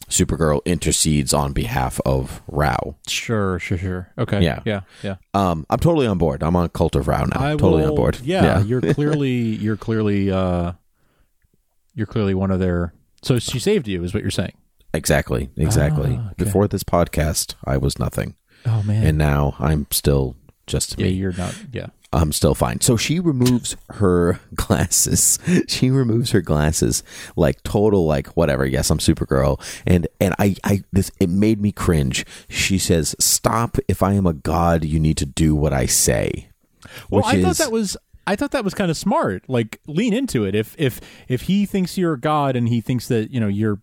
Supergirl intercedes on behalf of Rao Sure, sure, sure. Okay. Yeah. yeah, yeah. um I'm totally on board I'm on cult of Rao now I totally will- on board Yeah, Yeah, you're *laughs* clearly, you're clearly, uh, you're clearly one of their. So she saved you, is what you're saying. Exactly exactly Ah, okay. before this podcast I was nothing Oh man. and now I'm still just yeah, me you're not. Yeah. I'm still fine. So she removes her *laughs* glasses. She removes her glasses, like total, like whatever. Yes, I'm Supergirl, and and I, I this it made me cringe. She says, "Stop! If I am a god, you need to do what I say." Well, I thought that was I thought that was kind of smart. Like lean into it. If if if he thinks you're a god and he thinks that you know you're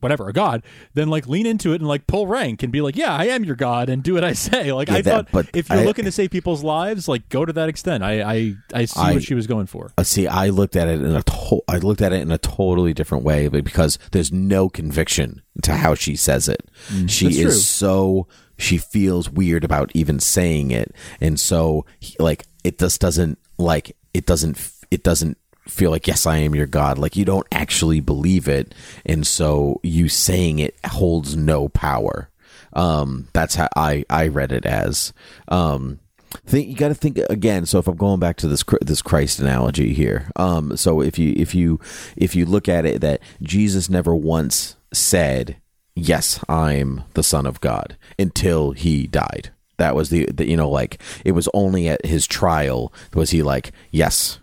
whatever a god, then like lean into it and like pull rank and be like, yeah, I am your god and do what I *laughs* say. Like Yeah, I that- thought, but if you're I- looking to save people's lives, like go to that extent. I I I see I- what she was going for. Uh, see, I looked at it in a to- I looked at it in a totally different way, but because there's no conviction to how she says it. she is true. so she feels weird about even saying it, and so he- like it just doesn't like it doesn't it doesn't feel like yes I am your god. Like you don't actually believe it. And so you saying it holds no power. Um that's how I I read it as. Um think you got to think again. So if i'm going back to this this christ analogy here um so if you if you if you look at it that jesus never once said yes i'm the son of god until he died. That was the, the you know like it was only at his trial was he like yes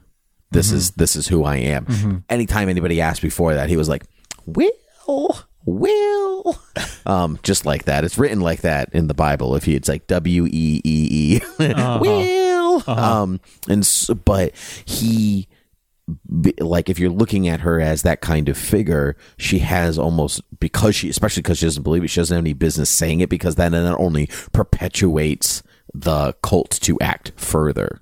this is this is who i am. Anytime anybody asked before that he was like will will. *laughs* Um just like that. It's written like that in the bible. If you it's like w e e e. *laughs* Will. Um and s but he like if you're looking at her as that kind of figure she has almost because she especially because she doesn't believe it she doesn't have any business saying it because then it not only perpetuates the cult to act further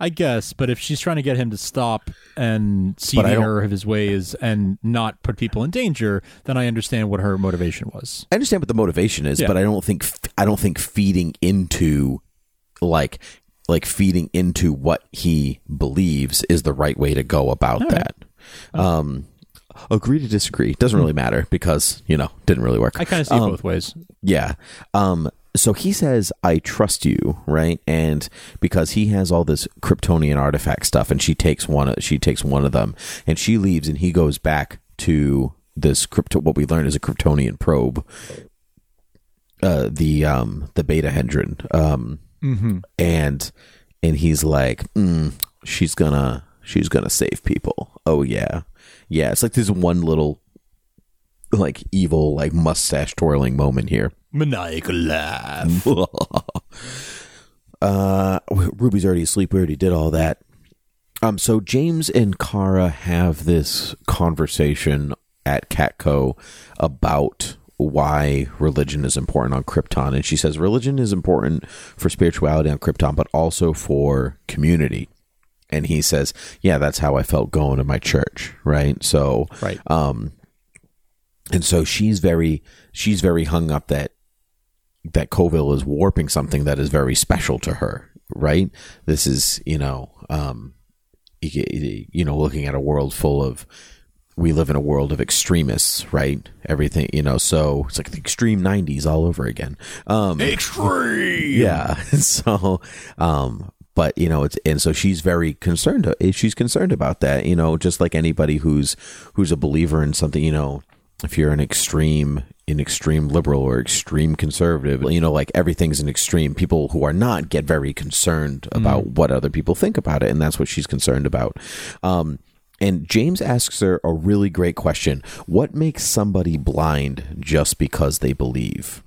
I guess, but if she's trying to get him to stop and see the error of his ways and not put people in danger, then I understand what her motivation was. I understand what the motivation is, Yeah. but I don't think I don't think feeding into like like feeding into what he believes is the right way to go about that. Um agree to disagree. Doesn't really matter because, you know, didn't really work. I kind of see it Um, both ways. Yeah. Um so he says I trust you, right? And because he has all this Kryptonian artifact stuff and she takes one of she takes one of them and she leaves and he goes back to this crypto what we learned is a Kryptonian probe. Uh the um the beta hedron. Um and and he's like, mm, she's gonna she's gonna save people. Oh yeah. Yeah, it's like this one little like evil like mustache twirling moment here. Maniacal laugh. *laughs* uh Ruby's already asleep. We already did all that. Um so James and Kara have this conversation at Catco about why religion is important on Krypton and she says religion is important for spirituality on Krypton but also for community. And he says, "Yeah, that's how I felt going to my church, right?" So Right. um and so she's very she's very hung up that that Coville is warping something that is very special to her, right? This is, you know, um, you, you know, looking at a world full of, we live in a world of extremists, right? Everything, you know, so it's like the extreme '90s all over again. Um, Extreme. yeah. *laughs* So, um, but you know, it's and so she's very concerned. She's concerned about that. You know, just like anybody who's who's a believer in something. You know, if you're an extreme, an extreme liberal or extreme conservative, you know, like everything's an extreme. People who are not get very concerned about what other people think about it, and that's what she's concerned about. Um, and James asks her a really great question: What makes somebody blind just because they believe?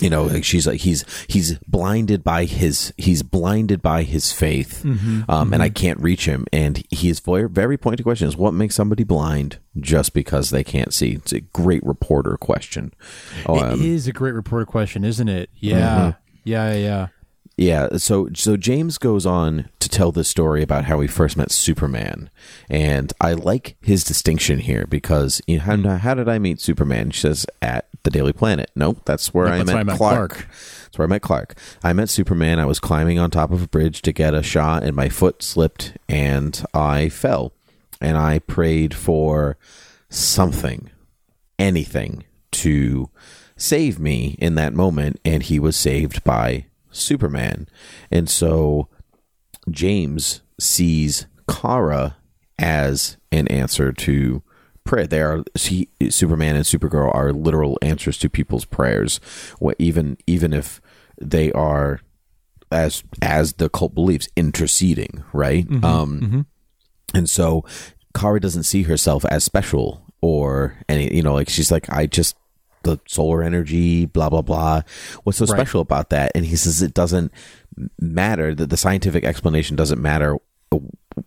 You know like she's like he's he's blinded by his he's blinded by his faith um and i can't reach him and he's very very pointed question is what makes somebody blind just because they can't see it's a great reporter question oh, It um, is a great reporter question, isn't it? Yeah. Yeah, yeah, yeah. Yeah, so so James goes on to tell this story about how he first met Superman, and I like his distinction here because you know, how, how did I meet Superman? She says at the Daily Planet. Nope, that's where, I, That's met where I met Clark. Clark. That's where I met Clark. I met Superman. I was climbing on top of a bridge to get a shot, and my foot slipped, and I fell, and I prayed for something, anything to save me in that moment, and he was saved by Superman. And so James sees Kara as an answer to prayer. They are he, Superman and Supergirl are literal answers to people's prayers. What even even if they are as as the cult believes interceding right um and so Kara doesn't see herself as special or any you know like she's like I just the solar energy blah blah blah what's so Right. special about that and he says it doesn't matter that the scientific explanation doesn't matter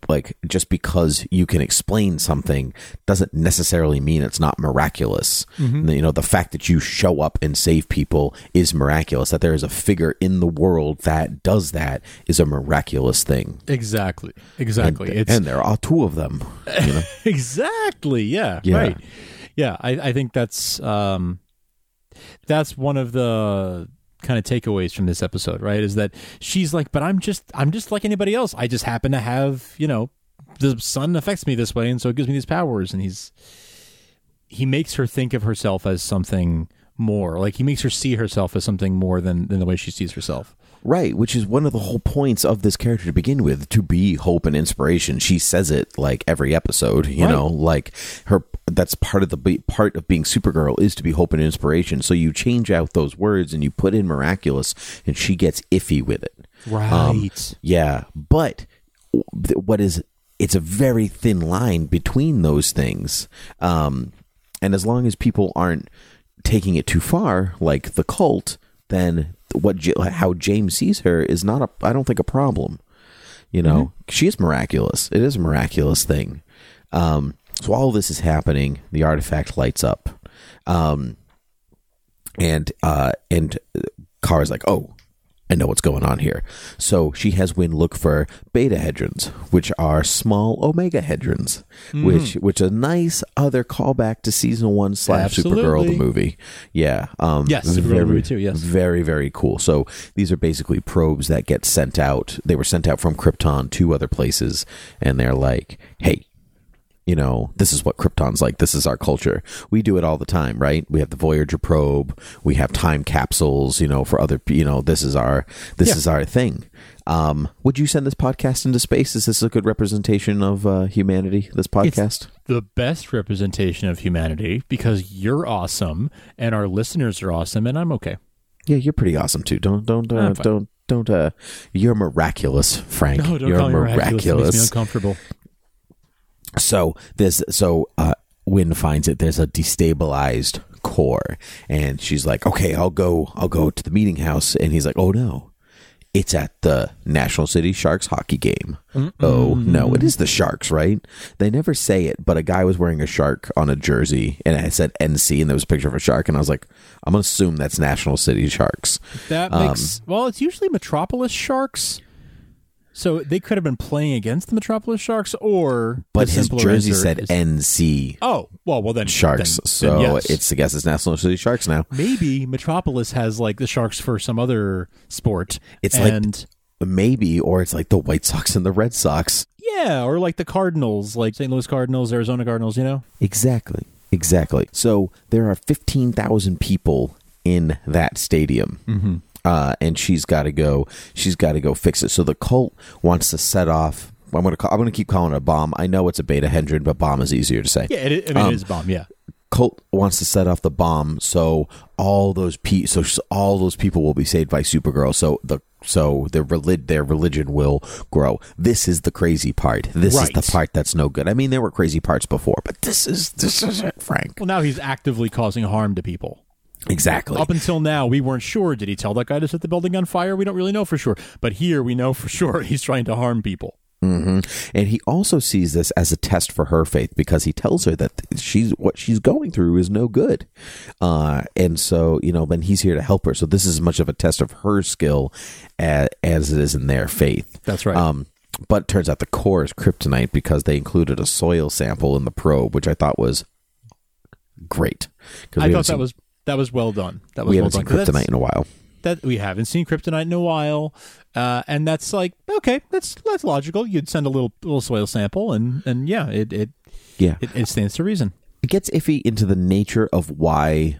like just because you can explain something doesn't necessarily mean it's not miraculous you know the fact that you show up and save people is miraculous that there is a figure in the world that does that is a miraculous thing Exactly. Exactly. and, it's and there are two of them you know *laughs* exactly. Yeah. Yeah. Right. Yeah. I, I think that's um, that's one of the kind of takeaways from this episode, right? Is that she's like, but I'm just I'm just like anybody else. I just happen to have you know the sun affects me this way, and so it gives me these powers. And he's he makes her think of herself as something more. Like he makes her see herself as something more than than the way she sees herself. Right, which is one of the whole points of this character to begin with, to be hope and inspiration. She says it like every episode, you Right. know, like her that's part of the part of being Supergirl is to be hope and inspiration. So you change out those words and you put in miraculous and she gets iffy with it. Right. Yeah, but what is it's a very thin line between those things. Um and as long as people aren't taking it too far like the cult, then what how James sees her is not a I don't think a problem. You know, she is miraculous. It is a miraculous thing. Um so all this is happening, the artifact lights up. Um and uh and Kara's like, "Oh, I know what's going on here. So she has Winn look for beta hedrons, which are small omega hedrons, which which a nice other callback to season one slash Supergirl the movie. Yeah. Um Yes, Supergirl very, movie too, yes. Very, very cool. So these are basically probes that get sent out. They were sent out from Krypton to other places, and they're like, Hey, you know, this is what Krypton's like. This is our culture. We do it all the time, right? We have the Voyager probe. We have time capsules, you know, for other, you know, this is our, this Yeah. is our thing. Um, would you send this podcast into space? Is this a good representation of uh, humanity? This podcast? the best representation of humanity because you're awesome and our listeners are awesome and I'm okay. yeah, you're pretty awesome too. Don't, don't, uh, don't, don't. Uh, you're miraculous, Frank. No, don't you're call me miraculous. It makes me uncomfortable. So there's so uh Winn finds it there's a destabilized core and she's like, Okay, I'll go I'll go to the meeting house and he's like, Oh no. It's at the National City Sharks hockey game. Oh no, it is the Sharks, right? They never say it, but a guy was wearing a shark on a jersey and it said NC and there was a picture of a shark and I was like, I'm gonna assume that's National City Sharks. That Um, makes well, it's usually Metropolis Sharks. So they could have been playing against the Metropolis Sharks or But his simpler jersey said is- NC Oh, well well then Sharks. then- so then yes. it's I guess it's National City Sharks now. maybe Metropolis has like the Sharks for some other sport. It's like- and Maybe, or it's like the White Sox and the Red Sox. yeah, or like the Cardinals, like St. Louis Cardinals, Arizona Cardinals, you know? Exactly. Exactly. So there are 15,000 people in that stadium. Mm-hmm. Uh, and she's got to go. She's got to go fix it. So the cult wants to set off. I'm gonna. Call, I'm gonna keep calling it a bomb. I know it's a beta hedron, but bomb is easier to say. Yeah, it, I mean Um, it is bomb, yeah. Cult wants to set off the bomb, so all those pe- so all those people will be saved by Supergirl. So the so their relig- their religion will grow. This is the crazy part. This Right. is the part that's no good. I mean, there were crazy parts before, but this is this is it, Frank. Well, now he's actively causing harm to people. Exactly. Up until now, we weren't sure. Did he tell that guy to set the building on fire? We don't really know for sure. But here, we know for *laughs* sure he's trying to harm people. hmm And he also sees this as a test for her faith because he tells her that she's what she's going through is no good. Uh, and so, you know, then he's here to help her. So this is as much of a test of her skill as, as it is in their faith. That's right. Um, but it turns out the core is kryptonite because they included a soil sample in the probe, which I thought was great. I thought that seen- was that was well done. That was we haven't seen done. 'Cause that's- kryptonite in a while. That we haven't seen kryptonite in a while, uh, and that's like okay, that's that's logical. You'd send a little little soil sample, and and yeah, it it Yeah. it, it stands to reason. it gets iffy into the nature of why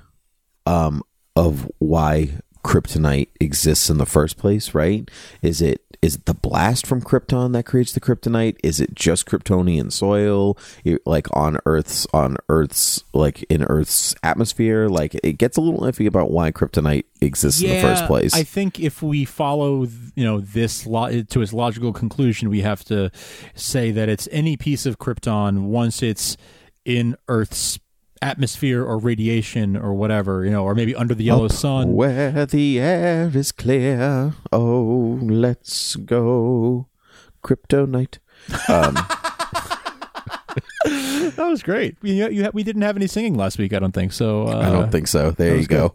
um of why kryptonite exists in the first place, right? Is it is it the blast from Krypton that creates the kryptonite? Is it just Kryptonian soil, It- like on Earth's on Earth's like in Earth's atmosphere? Like it gets a little iffy about why kryptonite exists in the first place. I think if we follow, you know, this lo- to its logical conclusion, we have to say that it's any piece of Krypton once it's in Earth's atmosphere or radiation or whatever, you know, or maybe under the yellow sun. Where the air is clear, oh, let's go, kryptonite. Um, *laughs* That was great. You, you, we didn't have any singing last week, I don't think. So uh, I don't think so. There you go.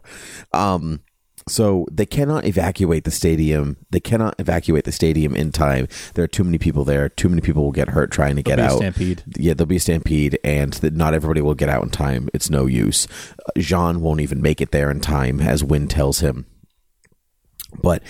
Um, so they cannot evacuate the stadium. They cannot evacuate the stadium in time. There are too many people there. Too many people will get hurt trying to get be a out. stampede. Yeah, there'll be a stampede, and that not everybody will get out in time. It's no use. Uh, J'onn won't even make it there in time, as Winn tells him. But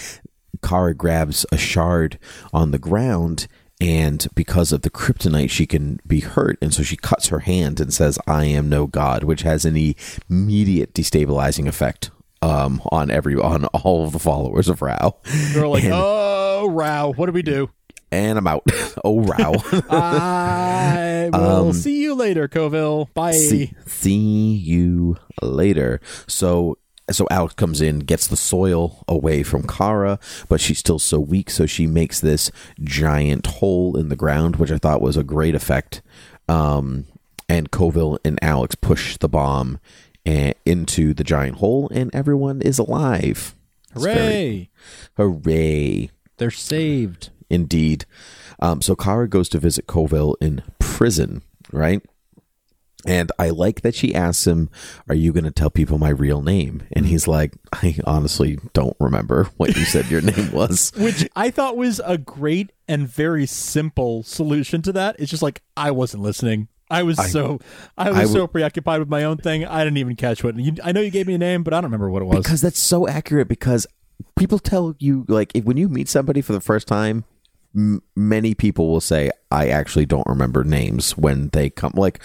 Kara grabs a shard on the ground, and because of the kryptonite, she can be hurt, and so she cuts her hand and says, "I am no god," which has an immediate destabilizing effect um, on every on all of the followers of Rao. They're like, oh, Rao, what do we do? And I'm out. *laughs* oh, Rao. I will see you later, Coville. Bye. Um, see, see you later. So so Alex comes in, gets the soil away from Kara, but she's still so weak, so she makes this giant hole in the ground, which I thought was a great effect. Um, and Coville and Alex push the bomb eh, into the giant hole, and everyone is alive. It's very- Hooray. hooray! They're saved. Indeed. Um, so Kara goes to visit Coville in prison, right? And I like that she asks him, Are you going to tell people my real name? And he's like, I honestly don't remember what you said your name was. *laughs* Which I thought was a great and very simple solution to that. It's just like I wasn't listening. I was so I was I so preoccupied with my own thing. I didn't even catch what you, I know. You gave me a name, but I don't remember what it was. Because that's so accurate. Because people tell you, like, if, when you meet somebody for the first time, m- many people will say, I actually don't remember names when they come. Like,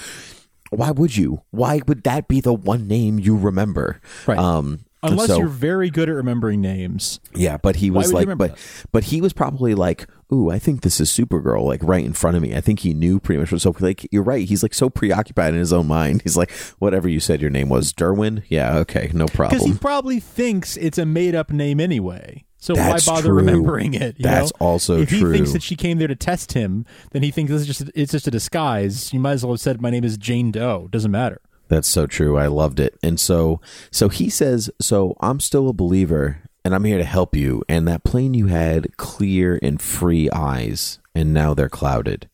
why would you? Why would that be the one name you remember? Right. Um, Unless so- you're very good at remembering names. Yeah, but he was like, but but he was probably like, ooh, I think this is Supergirl, like right in front of me. I think he knew pretty much. what- So like, you're right. He's like so preoccupied in his own mind. He's like, whatever you said your name was, Derwin. Yeah, okay, no problem. Because he probably thinks it's a made up name anyway. So That's why bother true. remembering it? That's know? also if he thinks that she came there to test him, then he thinks this is just it's just a disguise. You might as well have said my name is Jane Doe. Doesn't matter. That's so true. I loved it. And so so he says, so I'm still a believer, and I'm here to help you. And that plane you had clear and free eyes, and now they're clouded.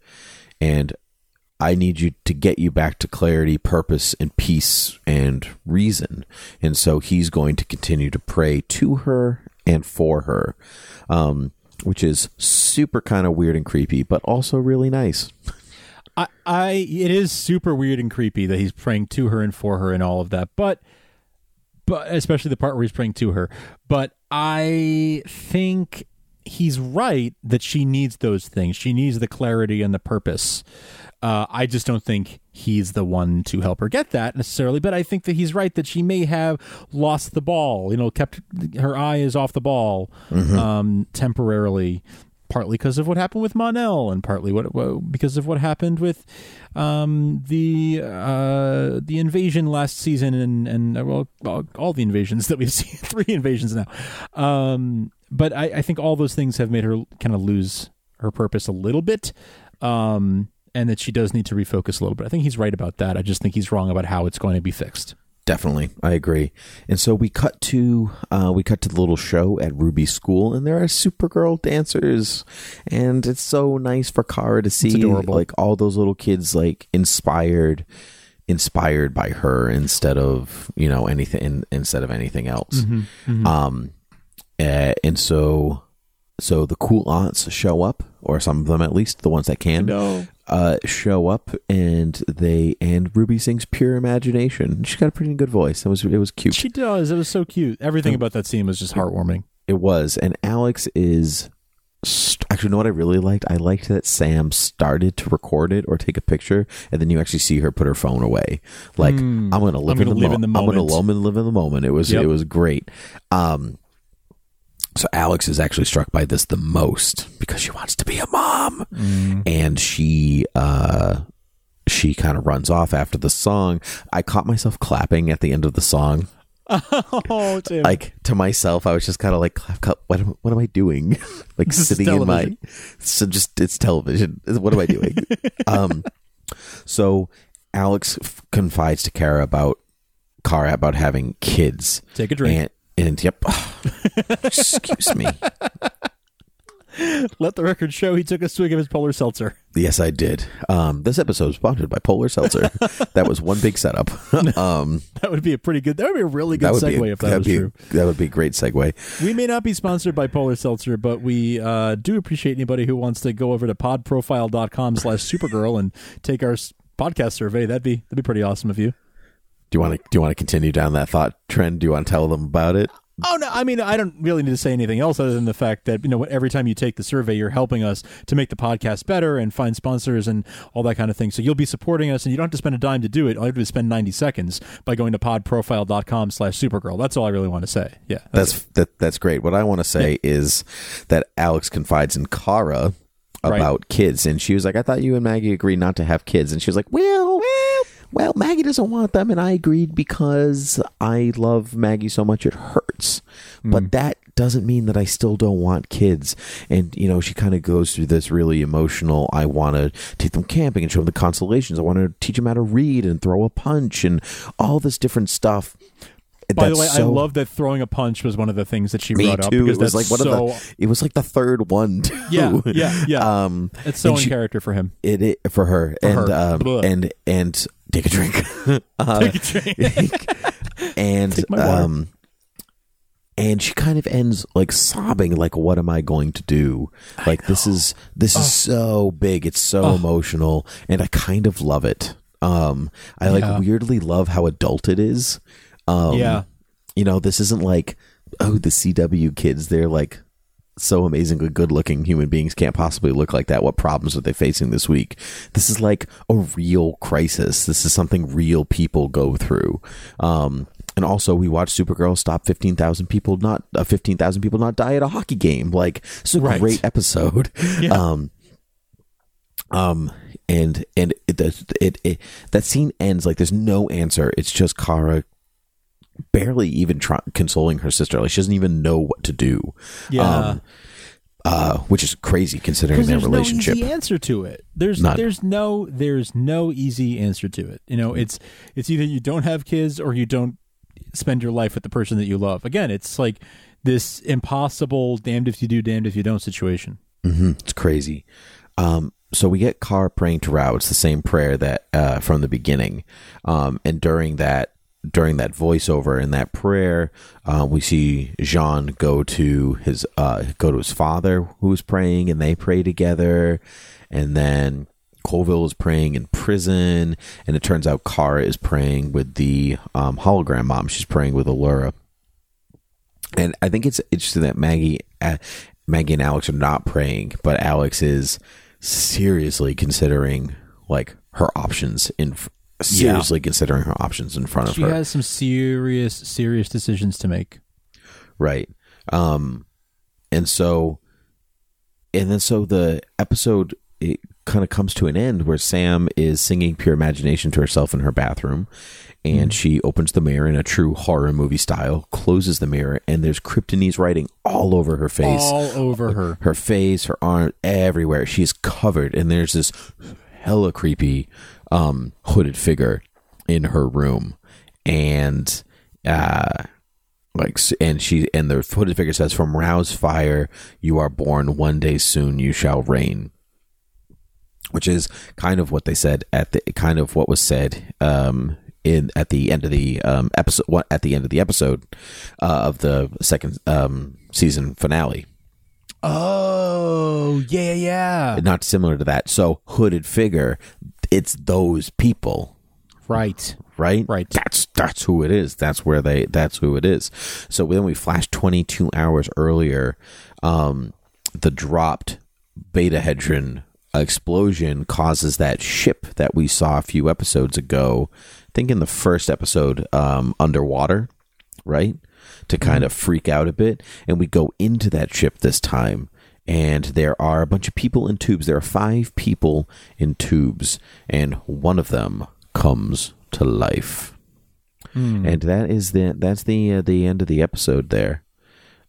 And I need you to get you back to clarity, purpose, and peace and reason. And so he's going to continue to pray to her and for her, um, which is super kind of weird and creepy, but also really nice. I, I it is super weird and creepy that he's praying to her and for her and all of that, but but especially the part where he's praying to her. But I think he's right that she needs those things. She needs the clarity and the purpose. Uh, I just don't think he's the one to help her get that necessarily. But I think that he's right that she may have lost the ball. You know, kept her eye is off the ball um, temporarily partly because of what happened with Mon-El, and partly what well, because of what happened with um, the uh, the invasion last season, and and uh, well, all- all the invasions that we've *laughs* seen, three invasions now. Um, but I, I think all those things have made her kind of lose her purpose a little bit. Um, and that she does need to refocus a little bit. I think he's right about that. I just think he's wrong about how it's going to be fixed. Definitely, I agree. And so we cut to uh, we cut to the little show at Ruby School, and there are Supergirl dancers, and it's so nice for Kara to see like all those little kids like inspired, inspired by her instead of you know anything instead of anything else. Um, uh, and so so the cool aunts show up, or some of them at least, the ones that can No. Uh, show up and they and Ruby sings "Pure Imagination." She's got a pretty good voice. It was it was cute. She does. It was so cute. Everything about that scene was just heartwarming. It was, and Alex is st- actually. You know what I really liked? I liked that Sam started to record it or take a picture, and then you actually see her put her phone away. Like I'm gonna live, Hmm. gonna in, the live mo- in the I'm gonna moment. live and live in the moment. It was Yep. it was great. Um, so Alex is actually struck by this the most because she wants to be a mom, and she uh, she kind of runs off after the song. I caught myself clapping at the end of the song, *laughs* Oh, Tim. like to myself. I was just kind of like, clap, clap, what am, what am I doing? *laughs* like This sitting in my so just it's television. What am I doing? *laughs* um, so Alex f- confides to Kara about Kara about having kids. Take a drink. And, and yep. *sighs* Excuse me. Let the record show he took a swig of his polar seltzer. Yes, I did. Um, this episode is sponsored by Polar Seltzer. that was one big setup. *laughs* um, That would be a pretty good. That would be a really good segue a, if that was a- true. that would be a great segue. We may not be sponsored by Polar Seltzer, but we uh, do appreciate anybody who wants to go over to podprofile.com slash supergirl and take our podcast survey. That'd be that'd be pretty awesome of you. Do you want to do you want to continue down that thought trend? Do you want to tell them about it? Oh no, I mean I don't really need to say anything else other than the fact that you know every time you take the survey, you're helping us to make the podcast better and find sponsors and all that kind of thing. So you'll be supporting us, and you don't have to spend a dime to do it. All you have to do is spend 90 seconds by going to podprofile.com/supergirl. That's all I really want to say. Yeah, That's that, that's great. What I want to say is that Alex confides in Kara Right. about kids, and she was like, "I thought you and Maggie agreed not to have kids," and she was like, "Well, well, Maggie doesn't want them, and I agreed because I love Maggie so much it hurts, but that." Doesn't mean that I still don't want kids. And, you know, she kind of goes through this really emotional I want to take them camping and show them the constellations. I want to teach them how to read and throw a punch and all this different stuff. By the way, so- I love that throwing a punch was one of the things that she brought up because It was like one so of the. It was like the third one. *laughs* Too. Yeah, yeah, yeah. Um, it's so in she- character for him. it, it for her and her. um and and take a drink. *laughs* uh, *laughs* and Take my water. um, and she kind of ends like sobbing, like, "What am I going to do? Like this is this is so big. It's so emotional, and I kind of love it. Um, I like Yeah. weirdly love how adult it is. Um, Yeah. you know, this isn't like oh the CW kids. They're like so amazingly good looking human beings can't possibly look like that. What problems are they facing this week? This is like a real crisis. This is something real people go through. Um, and also, we watched Supergirl stop fifteen thousand people not uh, fifteen thousand people not die at a hockey game. Like it's a Right. great episode. *laughs* Yeah. Um, um, and and it, it it that scene ends like there's no answer. It's just Kara barely even try, consoling her sister. Like she doesn't even know what to do. Yeah. Um, uh, which is crazy considering their there's relationship. no easy answer to it. There's None. there's no there's no easy answer to it. You know, it's it's either you don't have kids or you don't spend your life with the person that you love. Again, it's like this impossible damned if you do, damned if you don't situation. hmm It's crazy. Um, so we get Kara praying to Rao. It's the same prayer that uh, from the beginning. Um, and during that during that voiceover in that prayer, uh, we see J'onn go to his uh, go to his father who is praying, and they pray together. And then Coville is praying in prison, and it turns out Kara is praying with the um, hologram mom. She's praying with Alura. And I think it's interesting that Maggie, uh, Maggie and Alex are not praying, but Alex is seriously considering like her options in seriously considering her options in front of her. She has some serious serious decisions to make. right. Um, and so, and then so the episode it kind of comes to an end where Sam is singing "Pure Imagination" to herself in her bathroom, and she opens the mirror in a true horror movie style, closes the mirror, and there's Kryptonese writing all over her face. All over her. her face, her arm, everywhere. She's covered, and there's this hella creepy um, hooded figure in her room, and uh, like, and she and the hooded figure says, "From Rao's fire, you are born. One day soon, you shall reign." Which is kind of what they said at the kind of what was said um, in at the end of the um, episode. What at the end of the episode uh, of the second um, season finale. Oh yeah yeah not similar to that. So hooded figure, it's those people, right right? Right. That's that's who it is. That's where they. That's who it is. So then we flash 22 hours earlier. Um, the dropped beta hedron explosion causes that ship that we saw a few episodes ago. I think in the first episode, um, underwater. right? To kind of freak out a bit. And we go into that ship this time, and there are a bunch of people in tubes. There are five people in tubes, and one of them comes to life. And that is the that's the uh, the end of the episode there.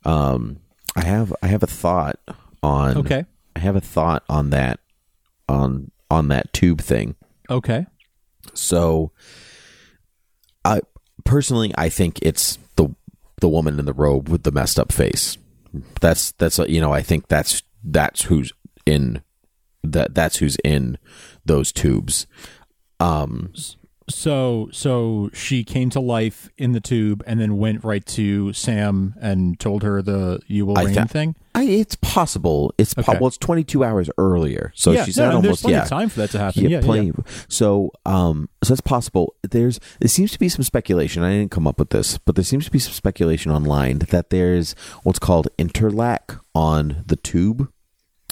Um, I have I have a thought on Okay. I have a thought on that on on that tube thing. Okay. So, I personally, I think it's the the woman in the robe with the messed up face. That's that's you know I think that's that's who's in that that's who's in those tubes. Um, So so she came to life in the tube and then went right to Sam and told her the you will I reign thi- thing. I, it's possible. It's po- well, it's twenty two hours earlier, so yeah, she's no, not no, almost yeah. time for that to happen. Yeah, Yeah, yeah. So, um, so that's possible. There's there seems to be some speculation. I didn't come up with this, but there seems to be some speculation online that there's what's called interlac on the tube.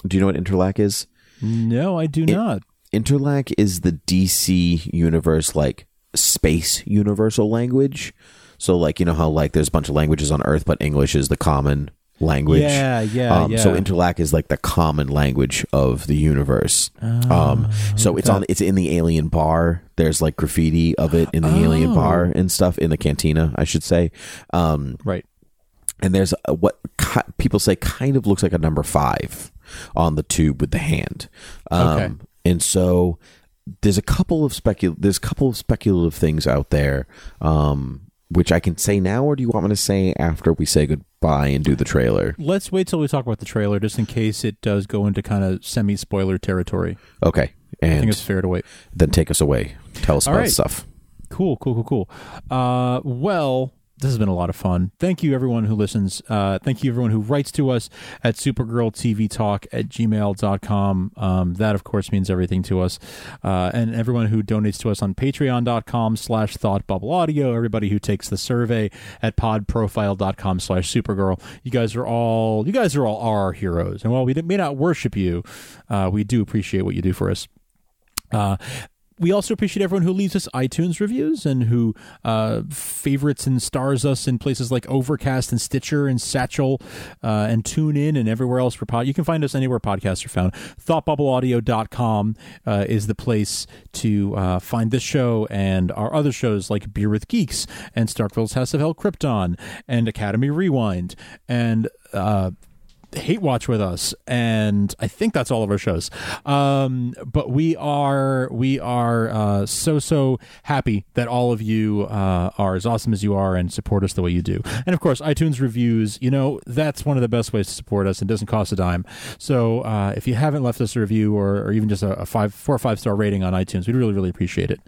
Do you know what interlac is? No, I do not. Interlac is the DC universe like space universal language. So, like you know how like there's a bunch of languages on Earth, but English is the common language. Yeah, yeah, Um, yeah. So interlac is like the common language of the universe. Ah, um, so it's on. It's in the alien bar. There's like graffiti of it in the alien Oh. bar and stuff in the cantina, I should say. Um, Right. and there's a, what ki- people say kind of looks like a number five on the tube with the hand. Um, Okay. And so there's a couple of specul there's a couple of speculative things out there, um, which I can say now, or do you want me to say after we say goodbye and do the trailer? Let's wait till we talk about the trailer, just in case it does go into kind of semi spoiler territory. Okay, I think it's fair to wait. then take us away. Tell us All about right. stuff. Cool, cool, cool, cool. Uh, well, this has been a lot of fun. Thank you, everyone who listens. Uh, thank you, everyone who writes to us at supergirltvtalk at gmail.com. Um, that, of course, means everything to us. Uh, and everyone who donates to us on patreon.com slash thoughtbubbleaudio. Everybody who takes the survey at podprofile.com slash supergirl. You guys are all, you guys are all our heroes. And while we may not worship you, uh, we do appreciate what you do for us. Uh, we also appreciate everyone who leaves us iTunes reviews and who uh, favorites and stars us in places like Overcast and Stitcher and Satchel uh, and TuneIn and everywhere else for pod. You can find us anywhere podcasts are found. ThoughtBubbleAudio.com uh, is the place to uh, find this show and our other shows like Beer with Geeks and Starkville's House of Hell Krypton and Academy Rewind and uh, hate watch with us and i think that's all of our shows. Um but we are we are uh so so happy that all of you uh are as awesome as you are and support us the way you do. And of course itunes reviews you know that's one of the best ways to support us. And doesn't cost a dime. So uh if you haven't left us a review or, or even just a, a five four or five star rating on itunes we'd really really appreciate it.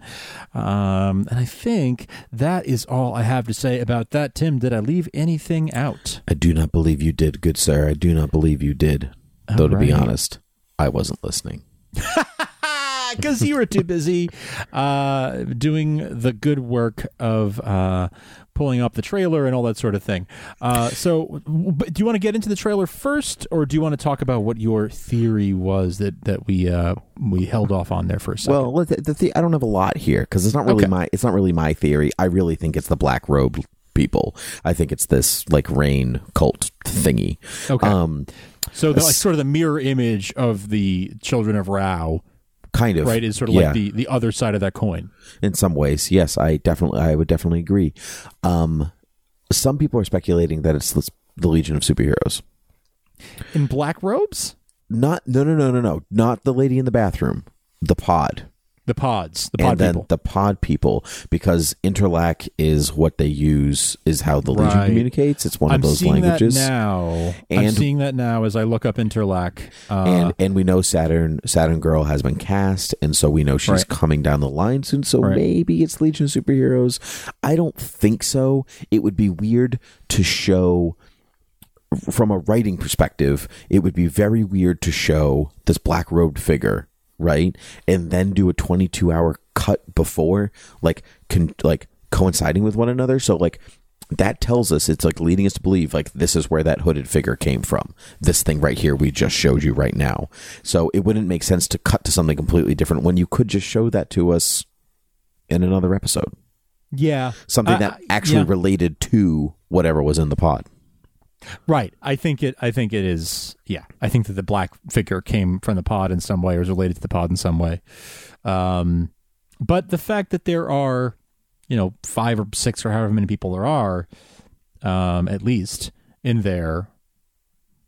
Um and i think that is all i have to say about that. Tim did i leave anything out? I do not believe you did, good sir. I do not believe you did. Though, to be honest, I wasn't listening. *laughs* because you were too busy uh, doing the good work of uh, pulling up the trailer and all that sort of thing. Uh, so, but do you want to get into the trailer first, or do you want to talk about what your theory was that that we uh, we held off on there for a second? Well, the, the, the, I don't have a lot here because it's not really Okay. my it's not really my theory. I really think it's the black robe people. I think it's this like Reign cult thingy. okay. Um, so, the, like, sort of the mirror image of the Children of Rao, kind of right, is sort of yeah. like the the other side of that coin. in some ways. Yes, I definitely I would definitely agree. Um, some people are speculating that it's the, the Legion of Superheroes. In black robes, Not no no no no no not the lady in the bathroom. The pod. The pods, the pod and then people. the pod people because interlac is what they use is how the legion Right. communicates it's one I'm of those seeing languages that now. I'm And- seeing that now as I look up Interlac. Uh, and and we know saturn saturn girl has been cast and so we know she's Right. coming down the line soon so Right. maybe it's legion of superheroes i don't think so it would be weird to show from a writing perspective it would be very weird to show this black robed figure right? And then do a 22 hour cut before like con- like coinciding with one another. So like that tells us it's like leading us to believe like this is where that hooded figure came from. This thing right here we just showed you right now. So it wouldn't make sense to cut to something completely different when you could just show that to us in another episode. Yeah, something I- that actually yeah. related to whatever was in the pod. Right. I think it. I think it is. Yeah. I think that the black figure came from the pod in some way, or is related to the pod in some way. Um, but the fact that there are, you know, five or six or however many people there are, um, at least in there,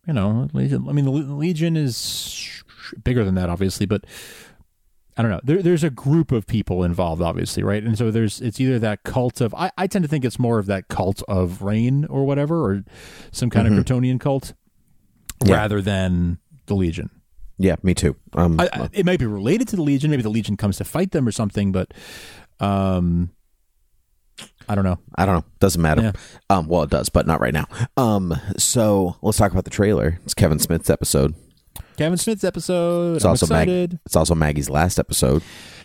you know, I mean, the Legion is bigger than that, obviously, but I don't know. There, there's a group of people involved, obviously, right? And so there's it's either that cult of I, I tend to think it's more of that cult of Reign or whatever, or some kind of Kryptonian cult, Yeah. rather than the Legion. Yeah, me too. Um, I, I, it might be related to the Legion. Maybe the Legion comes to fight them or something, but um, I don't know. I don't know. Doesn't matter. Yeah. Um, well, it does, but not right now. Um, so let's talk about the trailer. It's Kevin Smith's episode. Kevin Smith's episode. It's I'm also Mag- It's also Maggie's last episode,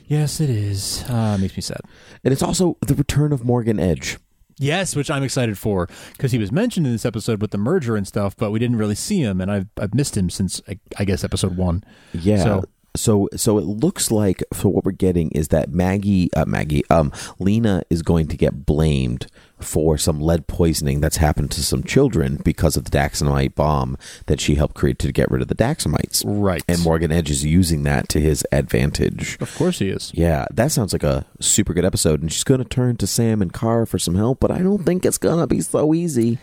Yes, it is. Uh, makes me sad. and it's also the return of Morgan Edge. Yes, which I'm excited for because he was mentioned in this episode with the merger and stuff, but we didn't really see him, and I've I've missed him since I, I guess episode one. Yeah. So- So, so it looks like so what we're getting is that Maggie, uh, Maggie, um, Lena is going to get blamed for some lead poisoning that's happened to some children because of the Daxamite bomb that she helped create to get rid of the Daxamites. Right. And Morgan Edge is using that to his advantage. Of course he is. Yeah, that sounds like a super good episode. And she's going to turn to Sam and Kara for some help, but I don't think it's going to be so easy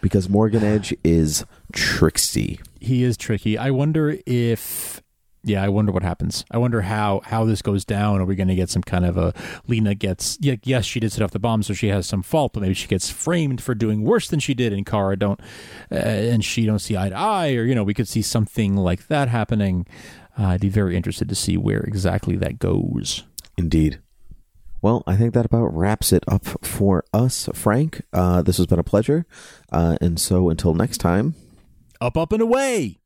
because Morgan Edge is tricksy. He is tricky. I wonder if yeah, I wonder what happens. I wonder how how this goes down. Are we going to get some kind of a Lena gets yeah, yes, she did set off the bomb, so she has some fault, but maybe she gets framed for doing worse than she did, and Kara don't, uh, and she don't see eye to eye, or you know, we could see something like that happening. Uh, I'd be very interested to see where exactly that goes. Indeed. Well, I think that about wraps it up for us, Frank. Uh, this has been a pleasure. Uh, and so until next time, Up, up, and away.